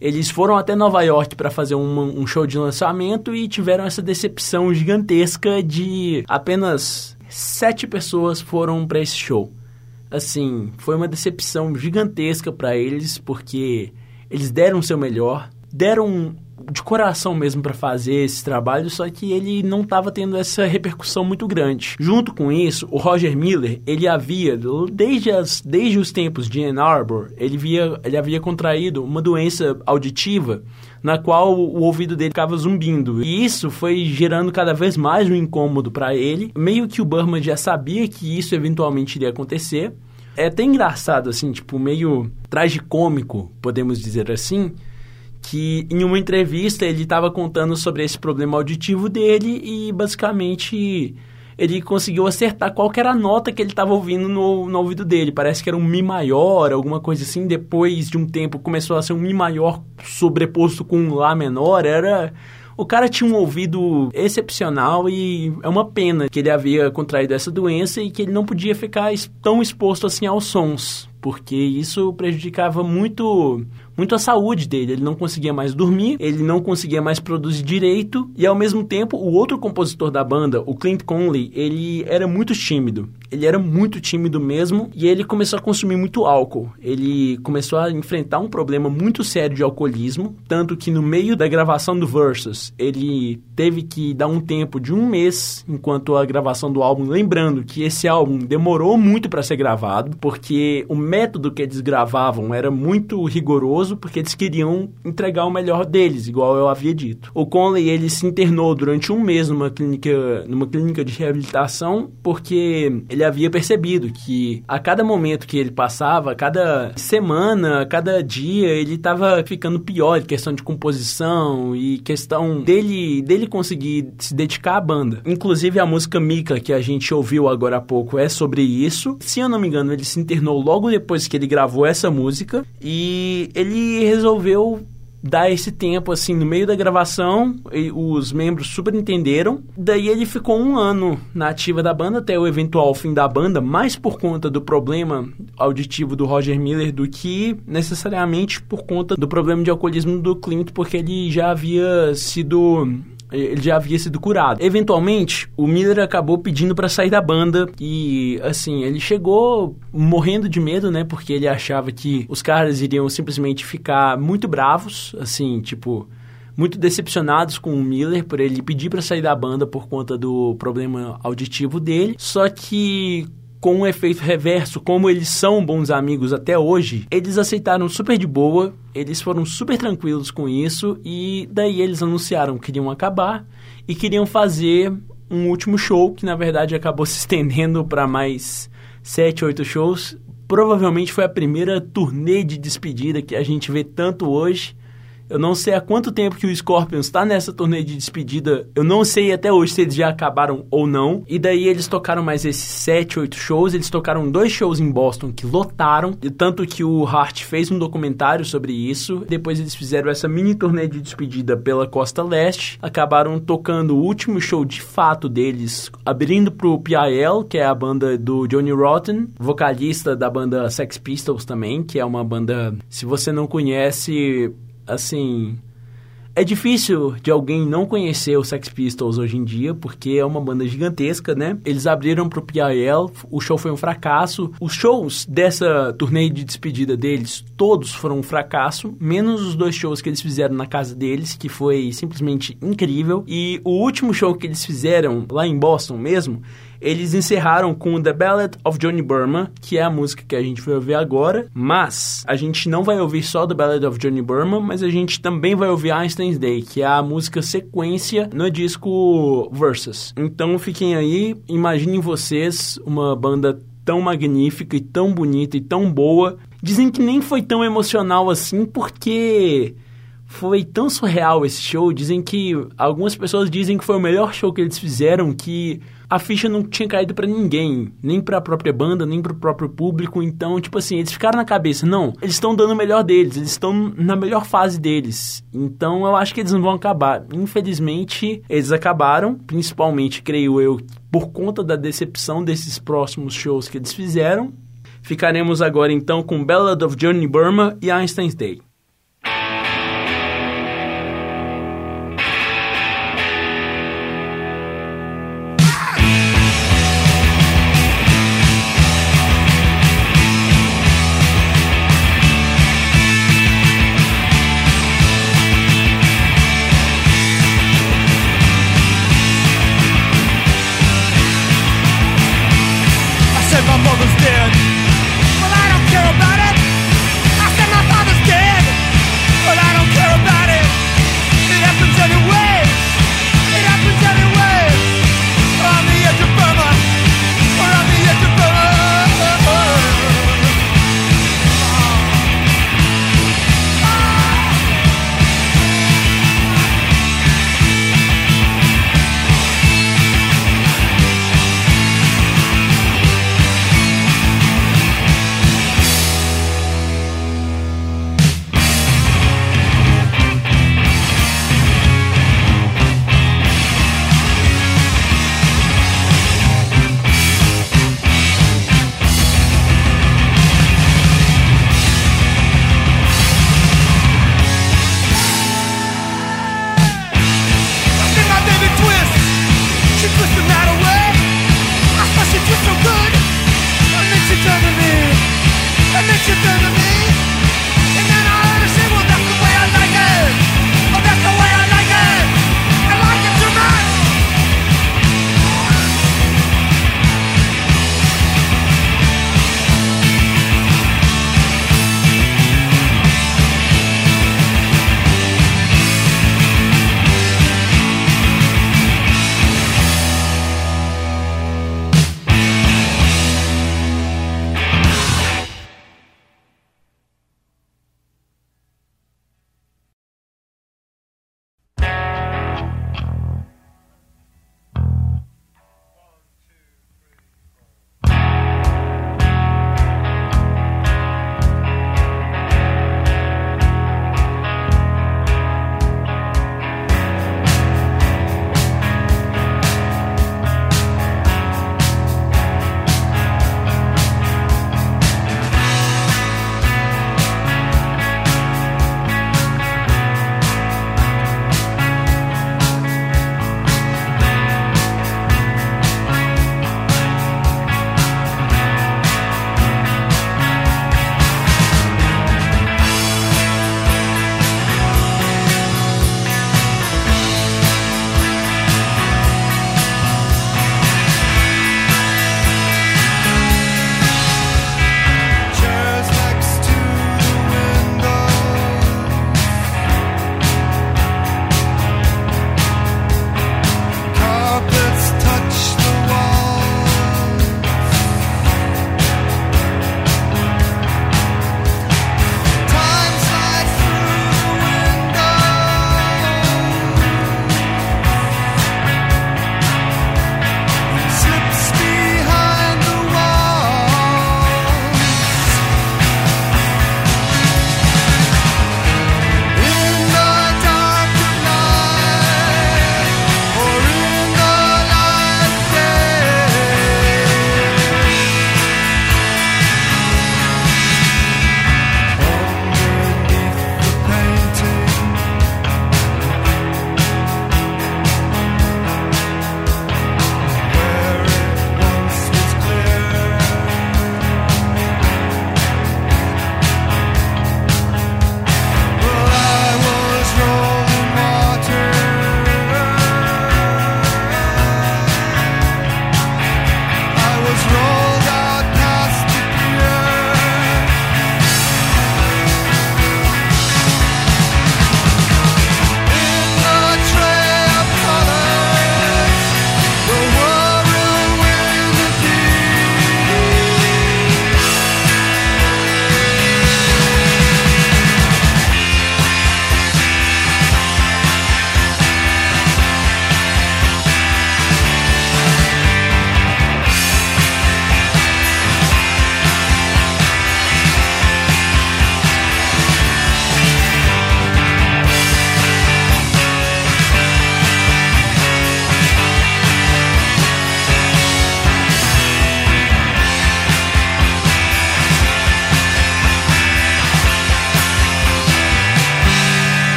Eles foram até Nova York para fazer um, um show de lançamento e tiveram essa decepção gigantesca de apenas sete pessoas foram para esse show. Assim, foi uma decepção gigantesca para eles porque eles deram o seu melhor, deram de coração mesmo para fazer esse trabalho, só que ele não estava tendo essa repercussão muito grande. Junto com isso, o Roger Miller, ele havia, desde, as, desde os tempos de Ann Arbor, ele, via, ele havia contraído uma doença auditiva na qual o ouvido dele ficava zumbindo. E isso foi gerando cada vez mais um incômodo para ele. Meio que o Burman já sabia que isso eventualmente iria acontecer. É até engraçado, assim, tipo, meio tragicômico, podemos dizer assim, que em uma entrevista ele estava contando sobre esse problema auditivo dele e basicamente ele conseguiu acertar qual era a nota que ele estava ouvindo no, no ouvido dele. Parece que era um Mi maior, alguma coisa assim. Depois de um tempo começou a ser um Mi maior sobreposto com um Lá menor. Era. O cara tinha um ouvido excepcional e é uma pena que ele havia contraído essa doença e que ele não podia ficar tão exposto assim aos sons, porque isso prejudicava muito muito a saúde dele. Ele não conseguia mais dormir, ele não conseguia mais produzir direito e ao mesmo tempo o outro compositor da banda, o Clint Conley, ele era muito tímido. Ele era muito tímido mesmo e ele começou a consumir muito álcool. Ele começou a enfrentar um problema muito sério de alcoolismo, tanto que no meio da gravação do Versus, ele teve que dar um tempo de um mês enquanto a gravação do álbum, lembrando que esse álbum demorou muito para ser gravado, porque o método que eles gravavam era muito rigoroso porque eles queriam entregar o melhor deles, igual eu havia dito. O Conley, ele se internou durante um mês numa clínica, numa clínica de reabilitação porque ele havia percebido que a cada momento que ele passava, a cada semana, a cada dia, ele estava ficando pior em questão de composição e questão dele, dele conseguir se dedicar à banda. Inclusive a música Mika que a gente ouviu agora há pouco é sobre isso. Se eu não me engano, ele se internou logo depois que ele gravou essa música e ele ele resolveu dar esse tempo assim no meio da gravação os membros super entenderam. Daí ele ficou um ano na ativa da banda até o eventual fim da banda mais por conta do problema auditivo do Roger Miller do que necessariamente por conta do problema de alcoolismo do Clint porque ele já havia sido ele já havia sido curado. Eventualmente, o Miller acabou pedindo para sair da banda e, assim, ele chegou morrendo de medo, né? Porque ele achava que os caras iriam simplesmente ficar muito bravos, assim, tipo, muito decepcionados com o Miller por ele pedir para sair da banda por conta do problema auditivo dele. Só que com um efeito reverso, como eles são bons amigos até hoje, eles aceitaram super de boa, eles foram super tranquilos com isso e daí eles anunciaram que queriam acabar e queriam fazer um último show que na verdade acabou [laughs] se estendendo para mais sete, oito shows. Provavelmente foi a primeira turnê de despedida que a gente vê tanto hoje. Eu não sei há quanto tempo que o Scorpions está nessa turnê de despedida. Eu não sei até hoje se eles já acabaram ou não. E daí eles tocaram mais esses 7, 8 shows. Eles tocaram dois shows em Boston que lotaram. E tanto que o Hart fez um documentário sobre isso. Depois eles fizeram essa mini turnê de despedida pela Costa Leste. Acabaram tocando o último show de fato deles, abrindo pro PIL, que é a banda do Johnny Rotten, vocalista da banda Sex Pistols também, que é uma banda, se você não conhece, assim, é difícil de alguém não conhecer os Sex Pistols hoje em dia, porque é uma banda gigantesca, né? Eles abriram pro PIL, o show foi um fracasso. Os shows dessa turnê de despedida deles, todos foram um fracasso, menos os dois shows que eles fizeram na casa deles, que foi simplesmente incrível. E o último show que eles fizeram lá em Boston mesmo, eles encerraram com The Ballad of Johnny Burma, que é a música que a gente vai ouvir agora, mas a gente não vai ouvir só The Ballad of Johnny Burma, mas a gente também vai ouvir Einstein's Day, que é a música sequência no disco Versus. Então fiquem aí, imaginem vocês uma banda tão magnífica e tão bonita e tão boa. Dizem que nem foi tão emocional assim porque foi tão surreal esse show. Dizem que algumas pessoas dizem que foi o melhor show que eles fizeram, que a ficha não tinha caído para ninguém, nem para a própria banda, nem para o próprio público. Então, tipo assim, eles ficaram na cabeça, não, eles estão dando o melhor deles, eles estão na melhor fase deles. Então, eu acho que eles não vão acabar. Infelizmente, eles acabaram, principalmente, creio eu, por conta da decepção desses próximos shows que eles fizeram. Ficaremos agora então com Ballad of Johnny Burma e Einstein's Day.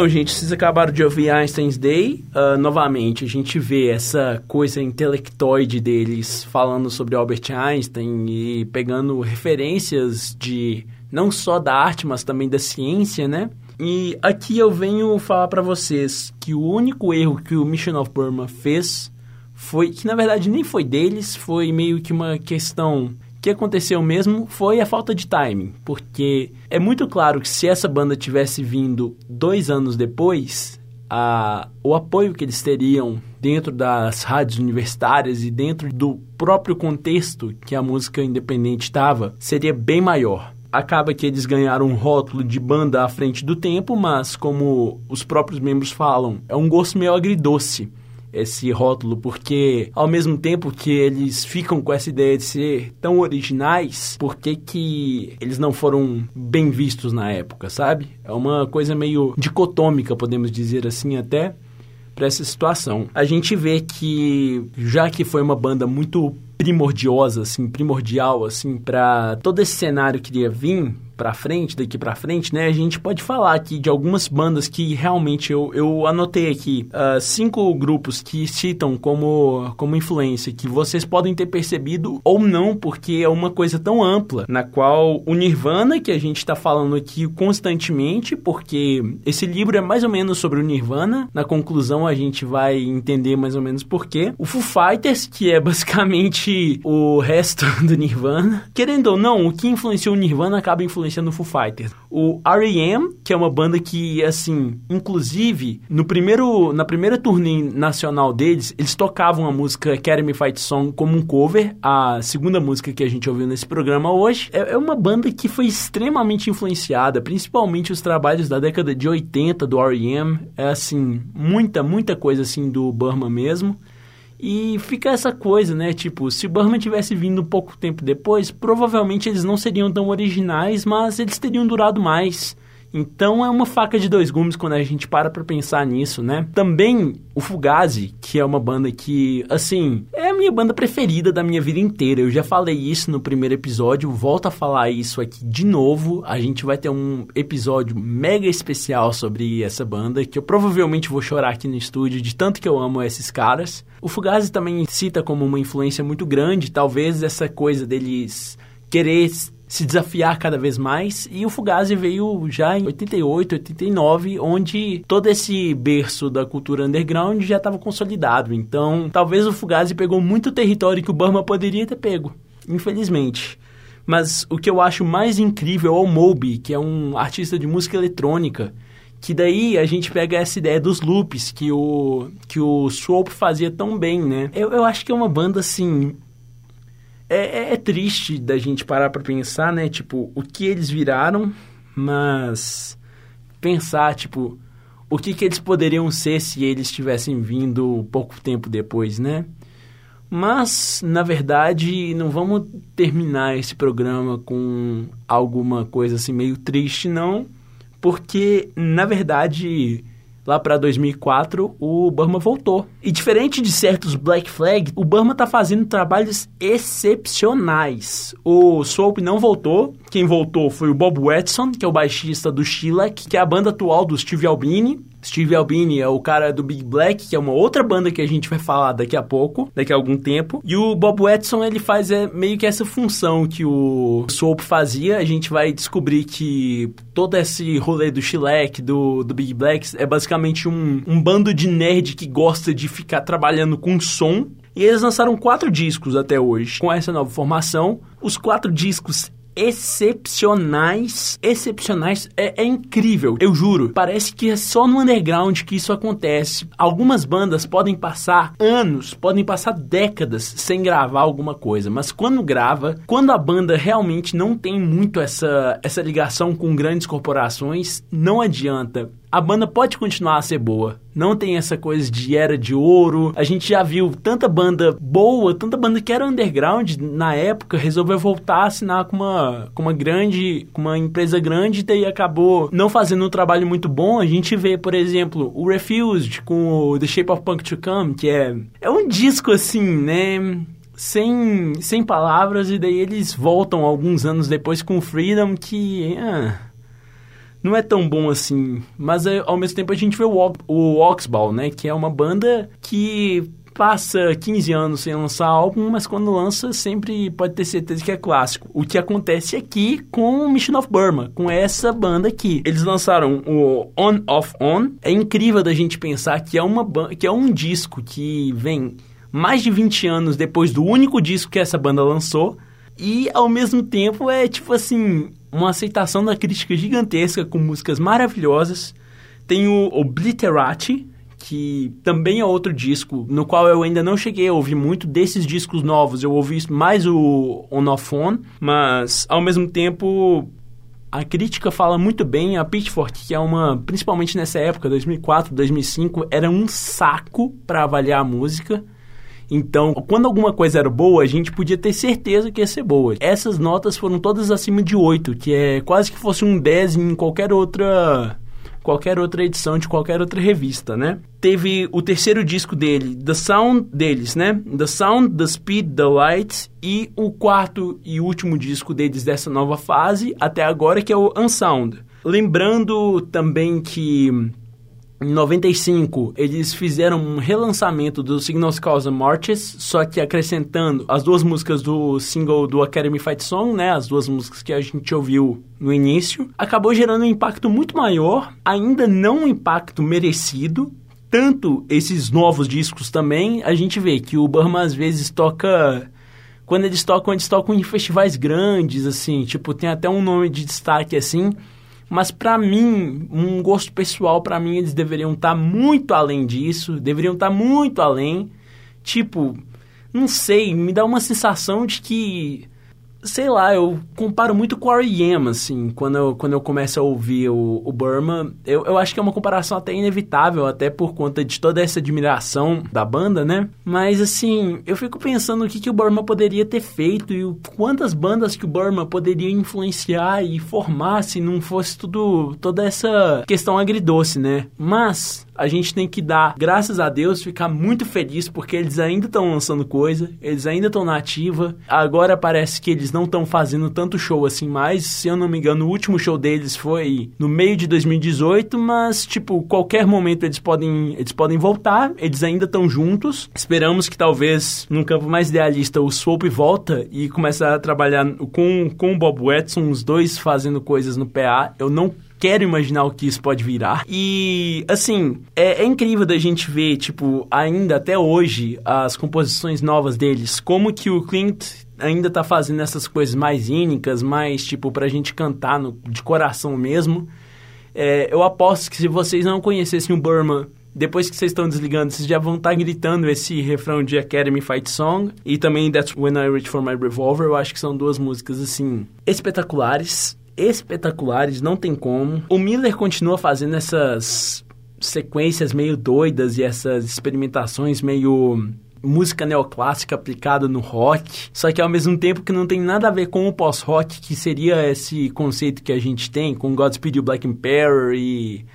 Então, gente, vocês acabaram de ouvir Einstein's Day. Uh, novamente, a gente vê essa coisa intelectoide deles falando sobre Albert Einstein e pegando referências de não só da arte, mas também da ciência, né? E aqui eu venho falar para vocês que o único erro que o Mission of Burma fez foi que na verdade nem foi deles, foi meio que uma questão que aconteceu mesmo foi a falta de timing, porque é muito claro que se essa banda tivesse vindo dois anos depois, a, o apoio que eles teriam dentro das rádios universitárias e dentro do próprio contexto que a música independente estava seria bem maior. Acaba que eles ganharam um rótulo de banda à frente do tempo, mas como os próprios membros falam, é um gosto meio agridoce esse rótulo, porque ao mesmo tempo que eles ficam com essa ideia de ser tão originais, por que, que eles não foram bem vistos na época, sabe? É uma coisa meio dicotômica, podemos dizer assim até, para essa situação. A gente vê que, já que foi uma banda muito primordiosa, assim, primordial, assim, para todo esse cenário que iria vir, para frente, daqui para frente, né, a gente pode falar aqui de algumas bandas que realmente eu, eu anotei aqui uh, cinco grupos que citam como, como influência, que vocês podem ter percebido ou não, porque é uma coisa tão ampla, na qual o Nirvana, que a gente está falando aqui constantemente, porque esse livro é mais ou menos sobre o Nirvana, na conclusão a gente vai entender mais ou menos porquê. O Foo Fighters, que é basicamente o resto [laughs] do Nirvana. Querendo ou não, o que influenciou o Nirvana acaba influenciando no Foo Fighters. O R.E.M., que é uma banda que, assim, inclusive, no primeiro, na primeira turnê nacional deles, eles tocavam a música Academy Fight Song como um cover, a segunda música que a gente ouviu nesse programa hoje. É, é uma banda que foi extremamente influenciada, principalmente os trabalhos da década de 80 do R.E.M., é, assim, muita, muita coisa, assim, do Burma mesmo. E fica essa coisa, né? Tipo, se o Burman tivesse vindo pouco tempo depois, provavelmente eles não seriam tão originais, mas eles teriam durado mais. Então é uma faca de dois gumes quando a gente para pra pensar nisso, né? Também o Fugazi, que é uma banda que, assim, é a minha banda preferida da minha vida inteira. Eu já falei isso no primeiro episódio, volto a falar isso aqui de novo. A gente vai ter um episódio mega especial sobre essa banda, que eu provavelmente vou chorar aqui no estúdio de tanto que eu amo esses caras. O Fugazi também cita como uma influência muito grande, talvez essa coisa deles querer se desafiar cada vez mais. E o Fugazi veio já em 88, 89, onde todo esse berço da cultura underground já estava consolidado. Então, talvez o Fugazi pegou muito território que o Burma poderia ter pego, infelizmente. Mas o que eu acho mais incrível é o Moby, que é um artista de música eletrônica. Que daí a gente pega essa ideia dos loops que o, que o Swope fazia tão bem, né? Eu, eu acho que é uma banda, assim, é, é, é, triste da gente parar para pensar, né? Tipo, o que eles viraram, mas pensar, tipo, o que, que eles poderiam ser se eles tivessem vindo pouco tempo depois, né? Mas, na verdade, não vamos terminar esse programa com alguma coisa assim meio triste, não, porque, na verdade, lá para 2004, o Burma voltou. E diferente de certos Black Flag, o Burma tá fazendo trabalhos excepcionais. O Swope não voltou, quem voltou foi o Bob Watson, que é o baixista do Shellac, que é a banda atual do Steve Albini. Steve Albini é o cara do Big Black, que é uma outra banda que a gente vai falar daqui a pouco, daqui a algum tempo. E o Bob Watson, ele faz é, meio que essa função que o Swope fazia. A gente vai descobrir que todo esse rolê do Shellac, do, do Big Black, é basicamente um, um bando de nerd que gosta de ficar trabalhando com som. E eles lançaram quatro discos até hoje. Com essa nova formação, os quatro discos excepcionais. Excepcionais é, é, incrível, eu juro. Parece que é só no underground que isso acontece. Algumas bandas podem passar anos, podem passar décadas sem gravar alguma coisa, mas quando grava, quando a banda realmente não tem muito essa, essa ligação com grandes corporações, não adianta a banda pode continuar a ser boa. Não tem essa coisa de era de ouro. A gente já viu tanta banda boa, tanta banda que era underground na época, resolveu voltar a assinar com uma, com uma grande, com uma empresa grande e daí acabou não fazendo um trabalho muito bom. A gente vê, por exemplo, o Refused com o The Shape of Punk to Come, que é, é um disco assim, né? Sem, sem palavras, e daí eles voltam alguns anos depois com Freedom, que. Ah, não é tão bom assim. Mas é, ao mesmo tempo a gente vê o, o Oxball, né? Que é uma banda que passa 15 anos sem lançar álbum, mas quando lança sempre pode ter certeza que é clássico. O que acontece aqui com Mission of Burma, com essa banda aqui. Eles lançaram o On Off On. É incrível da gente pensar que é uma que é um disco que vem mais de 20 anos depois do único disco que essa banda lançou. E ao mesmo tempo é tipo assim, uma aceitação da crítica gigantesca com músicas maravilhosas. Tem o Obliterati, que também é outro disco, no qual eu ainda não cheguei a ouvir muito desses discos novos. Eu ouvi mais o On mas ao mesmo tempo a crítica fala muito bem. A Pitchfork, que é uma, principalmente nessa época, 2004, 2005, era um saco para avaliar a música. Então, quando alguma coisa era boa, a gente podia ter certeza que ia ser boa. Essas notas foram todas acima de 8, que é quase que fosse um 10 em qualquer outra qualquer outra edição de qualquer outra revista, né? Teve o terceiro disco dele, The Sound deles, né? The Sound, The Speed, The Light e o quarto e último disco deles dessa nova fase até agora que é o Unsound. Lembrando também que em 95, eles fizeram um relançamento do Signals Cause Marches, só que acrescentando as duas músicas do single do Academy Fight Song, né? As duas músicas que a gente ouviu no início. Acabou gerando um impacto muito maior, ainda não um impacto merecido. Tanto esses novos discos também, a gente vê que o Burma às vezes toca quando eles tocam, eles tocam em festivais grandes, assim, tipo, tem até um nome de destaque assim. Mas para mim, um gosto pessoal, para mim eles deveriam estar tá muito além disso, deveriam estar tá muito além. Tipo, não sei, me dá uma sensação de que sei lá, eu comparo muito com o R.E.M., assim, quando eu, quando eu começo a ouvir o, o Burma. Eu, eu acho que é uma comparação até inevitável, até por conta de toda essa admiração da banda, né? Mas, assim, eu fico pensando o que, que o Burma poderia ter feito e o, quantas bandas que o Burma poderia influenciar e formar se não fosse tudo, toda essa questão agridoce, né? Mas, a gente tem que dar, graças a Deus, ficar muito feliz porque eles ainda estão lançando coisa, eles ainda estão na ativa. Agora parece que eles não estão fazendo tanto show assim mais. Se eu não me engano, o último show deles foi no meio de 2018, mas tipo, qualquer momento eles podem, eles podem voltar, eles ainda estão juntos. Esperamos que talvez num campo mais idealista o Swope volta e comece a trabalhar com, com o Bob Watson, os dois fazendo coisas no PA. Eu não quero imaginar o que isso pode virar. E, assim, é, é, incrível da gente ver, tipo, ainda até hoje, as composições novas deles. Como que o Clint ainda tá fazendo essas coisas mais ínicas, mais, tipo, pra gente cantar no, de coração mesmo. É, eu aposto que se vocês não conhecessem o Burma depois que vocês estão desligando, vocês já vão estar tá gritando esse refrão de Academy Fight Song e também That's When I Reach For My Revolver. Eu acho que são duas músicas, assim, espetaculares espetaculares, não tem como. O Miller continua fazendo essas sequências meio doidas e essas experimentações meio música neoclássica aplicada no rock, só que ao mesmo tempo que não tem nada a ver com o pós-rock, que seria esse conceito que a gente tem com Godspeed You Black Emperor e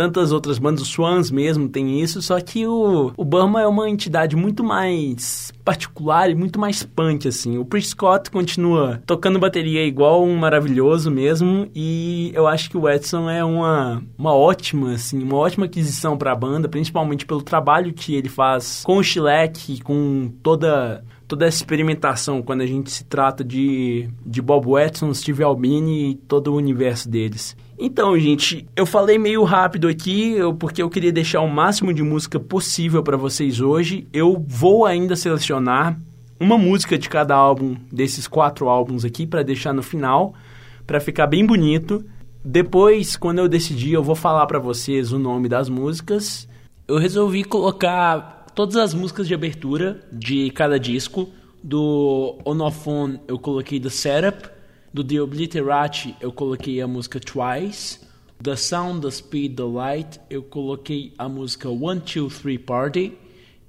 tantas outras bandas, o Swans mesmo tem isso, só que o, o Burma é uma entidade muito mais particular e muito mais punk, assim. O Chris Scott continua tocando bateria igual um maravilhoso mesmo, e eu acho que o Edson é uma, uma ótima, assim, uma ótima aquisição para a banda, principalmente pelo trabalho que ele faz com o Schleck, com toda toda essa experimentação quando a gente se trata de, de Bob Watson, Steve Albini e todo o universo deles. Então, gente, eu falei meio rápido aqui, porque eu queria deixar o máximo de música possível para vocês hoje. Eu vou ainda selecionar uma música de cada álbum desses quatro álbuns aqui para deixar no final, para ficar bem bonito. Depois, quando eu decidir, eu vou falar para vocês o nome das músicas. Eu resolvi colocar todas as músicas de abertura de cada disco. Do Onophone eu coloquei The Setup. Do The Obliterati eu coloquei a música Twice. The Sound, The Speed, The Light eu coloquei a música One, Two, Three Party.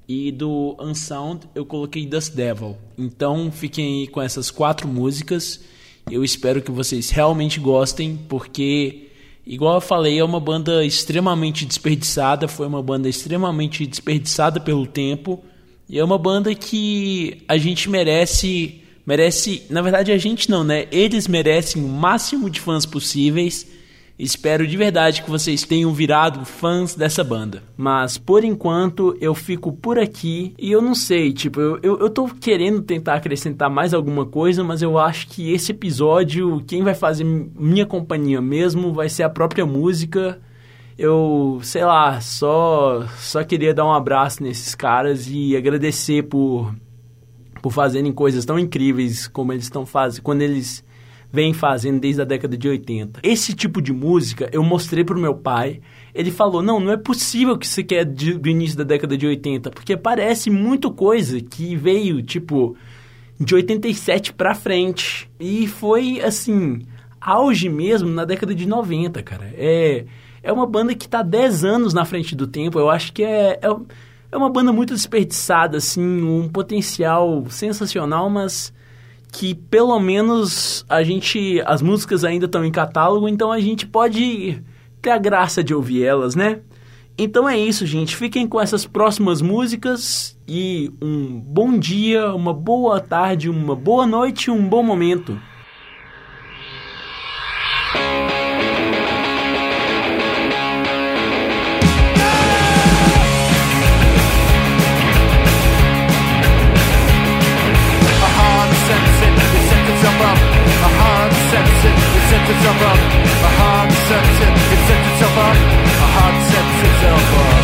E do Unsound eu coloquei Dust Devil. Então fiquem aí com essas quatro músicas. Eu espero que vocês realmente gostem, porque, igual eu falei, é uma banda extremamente desperdiçada. Foi uma banda extremamente desperdiçada pelo tempo. E é uma banda que a gente merece merece, na verdade a gente não, né? Eles merecem o máximo de fãs possíveis Espero de verdade que vocês tenham virado fãs dessa banda. Mas por enquanto eu fico por aqui e eu não sei, tipo, eu, eu, eu tô querendo tentar acrescentar mais alguma coisa, mas eu acho que esse episódio, quem vai fazer minha companhia mesmo vai ser a própria música eu, sei lá, só só queria dar um abraço nesses caras e agradecer por por fazerem coisas tão incríveis como eles estão fazendo, quando eles vêm fazendo desde a década de 80. Esse tipo de música eu mostrei pro meu pai. Ele falou: "Não, não é possível que isso aqui é de, do início da década de 80, porque parece muito coisa que veio, tipo, de 87 pra frente. E foi assim, auge mesmo na década de 90, cara. É é uma banda que está 10 anos na frente do tempo. Eu acho que é, é, é uma banda muito desperdiçada, assim, um potencial sensacional, mas que pelo menos a gente. As músicas ainda estão em catálogo, então a gente pode ter a graça de ouvir elas, né? Então é isso, gente. Fiquem com essas próximas músicas e um bom dia, uma boa tarde, uma boa noite, um bom momento. Itself up. A heart sets it, it sets itself up. A heart sets itself up.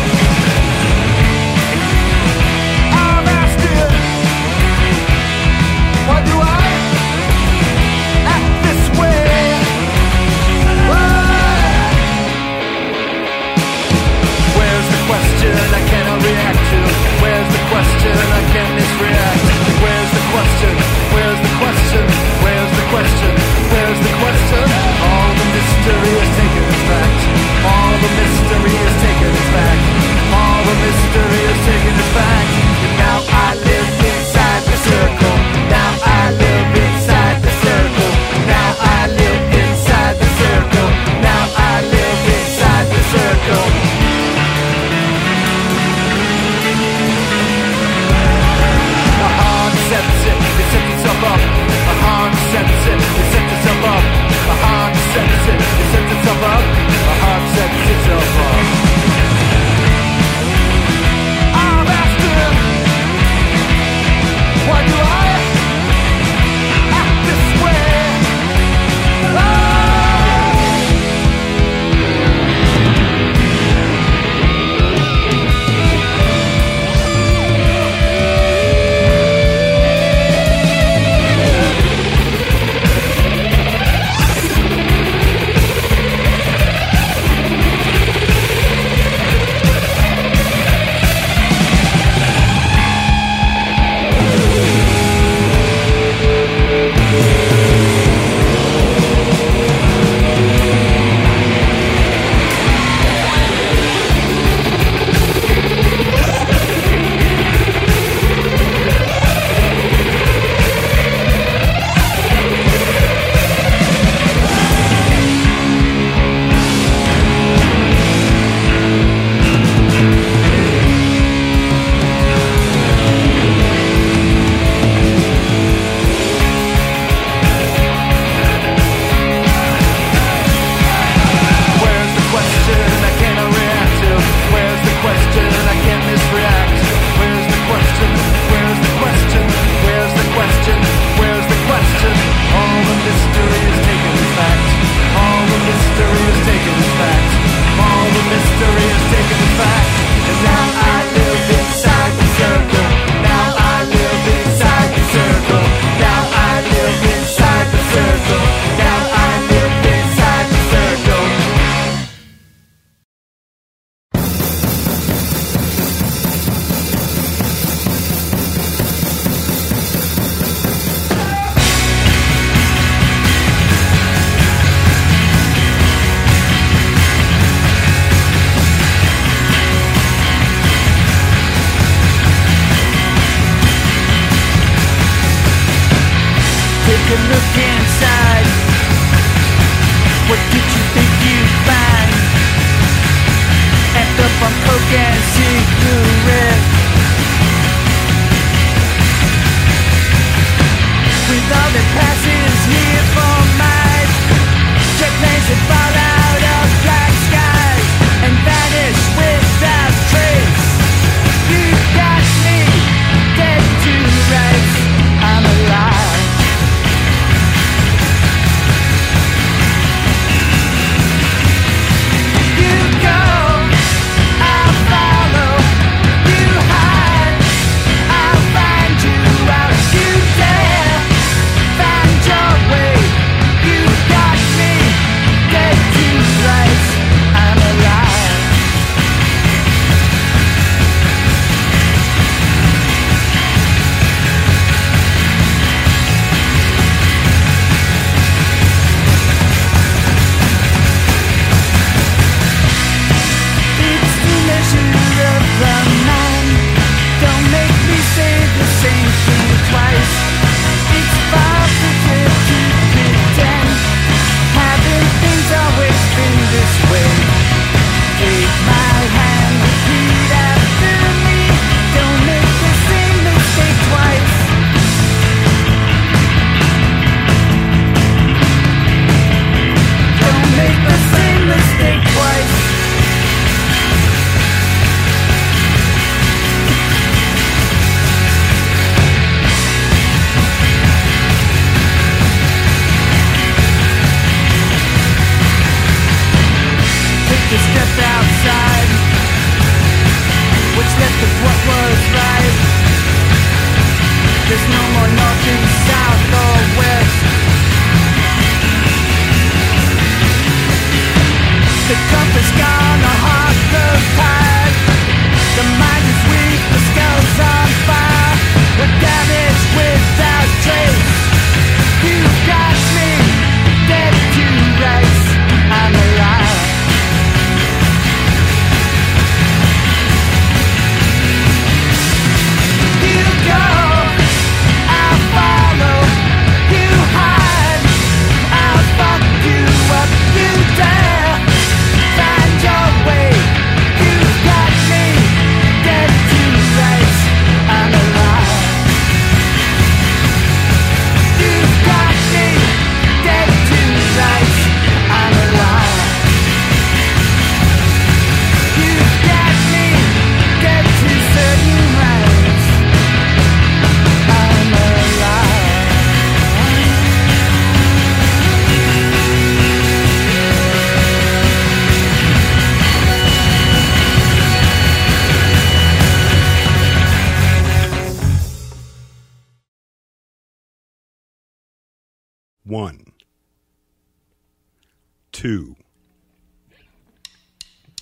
Two,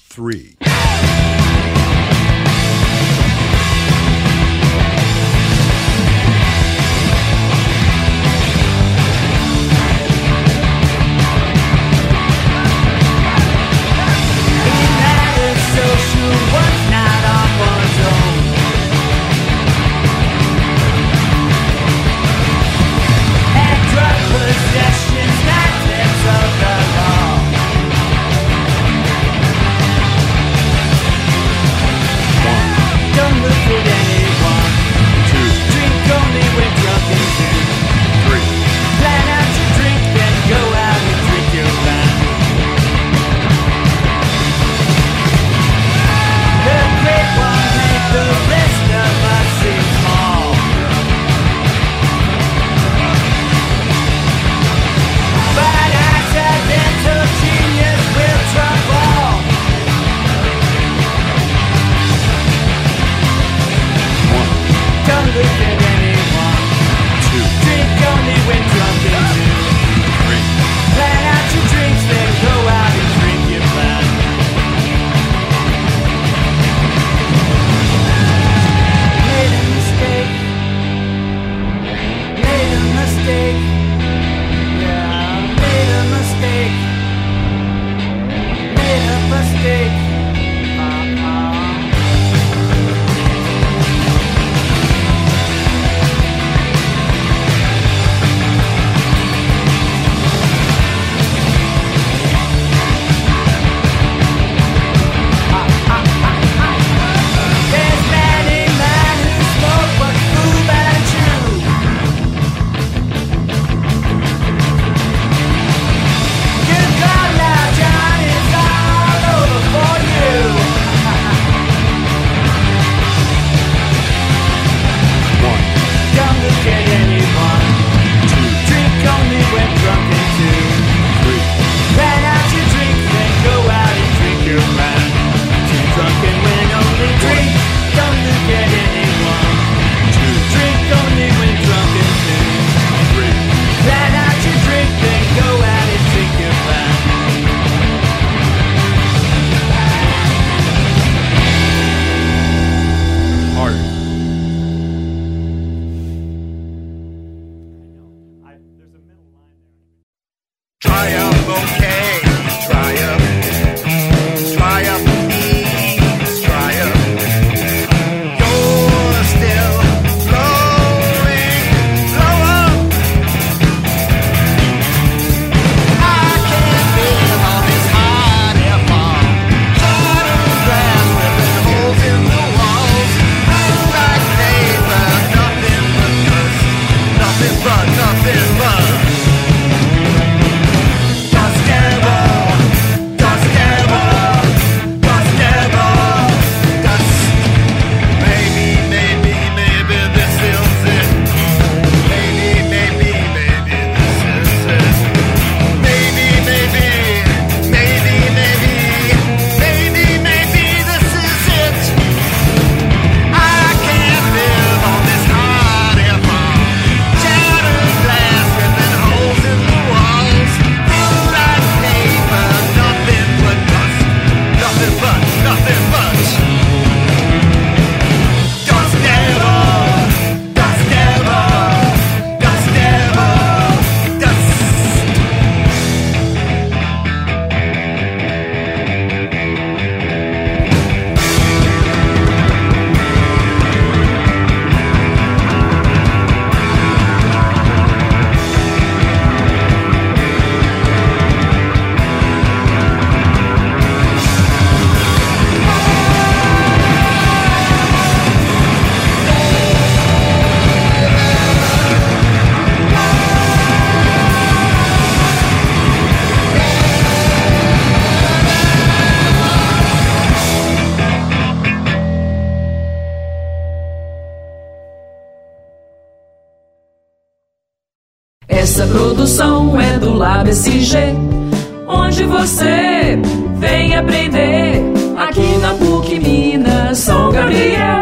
three. Lab G. onde você vem aprender aqui na PUC Minas São Gabriel.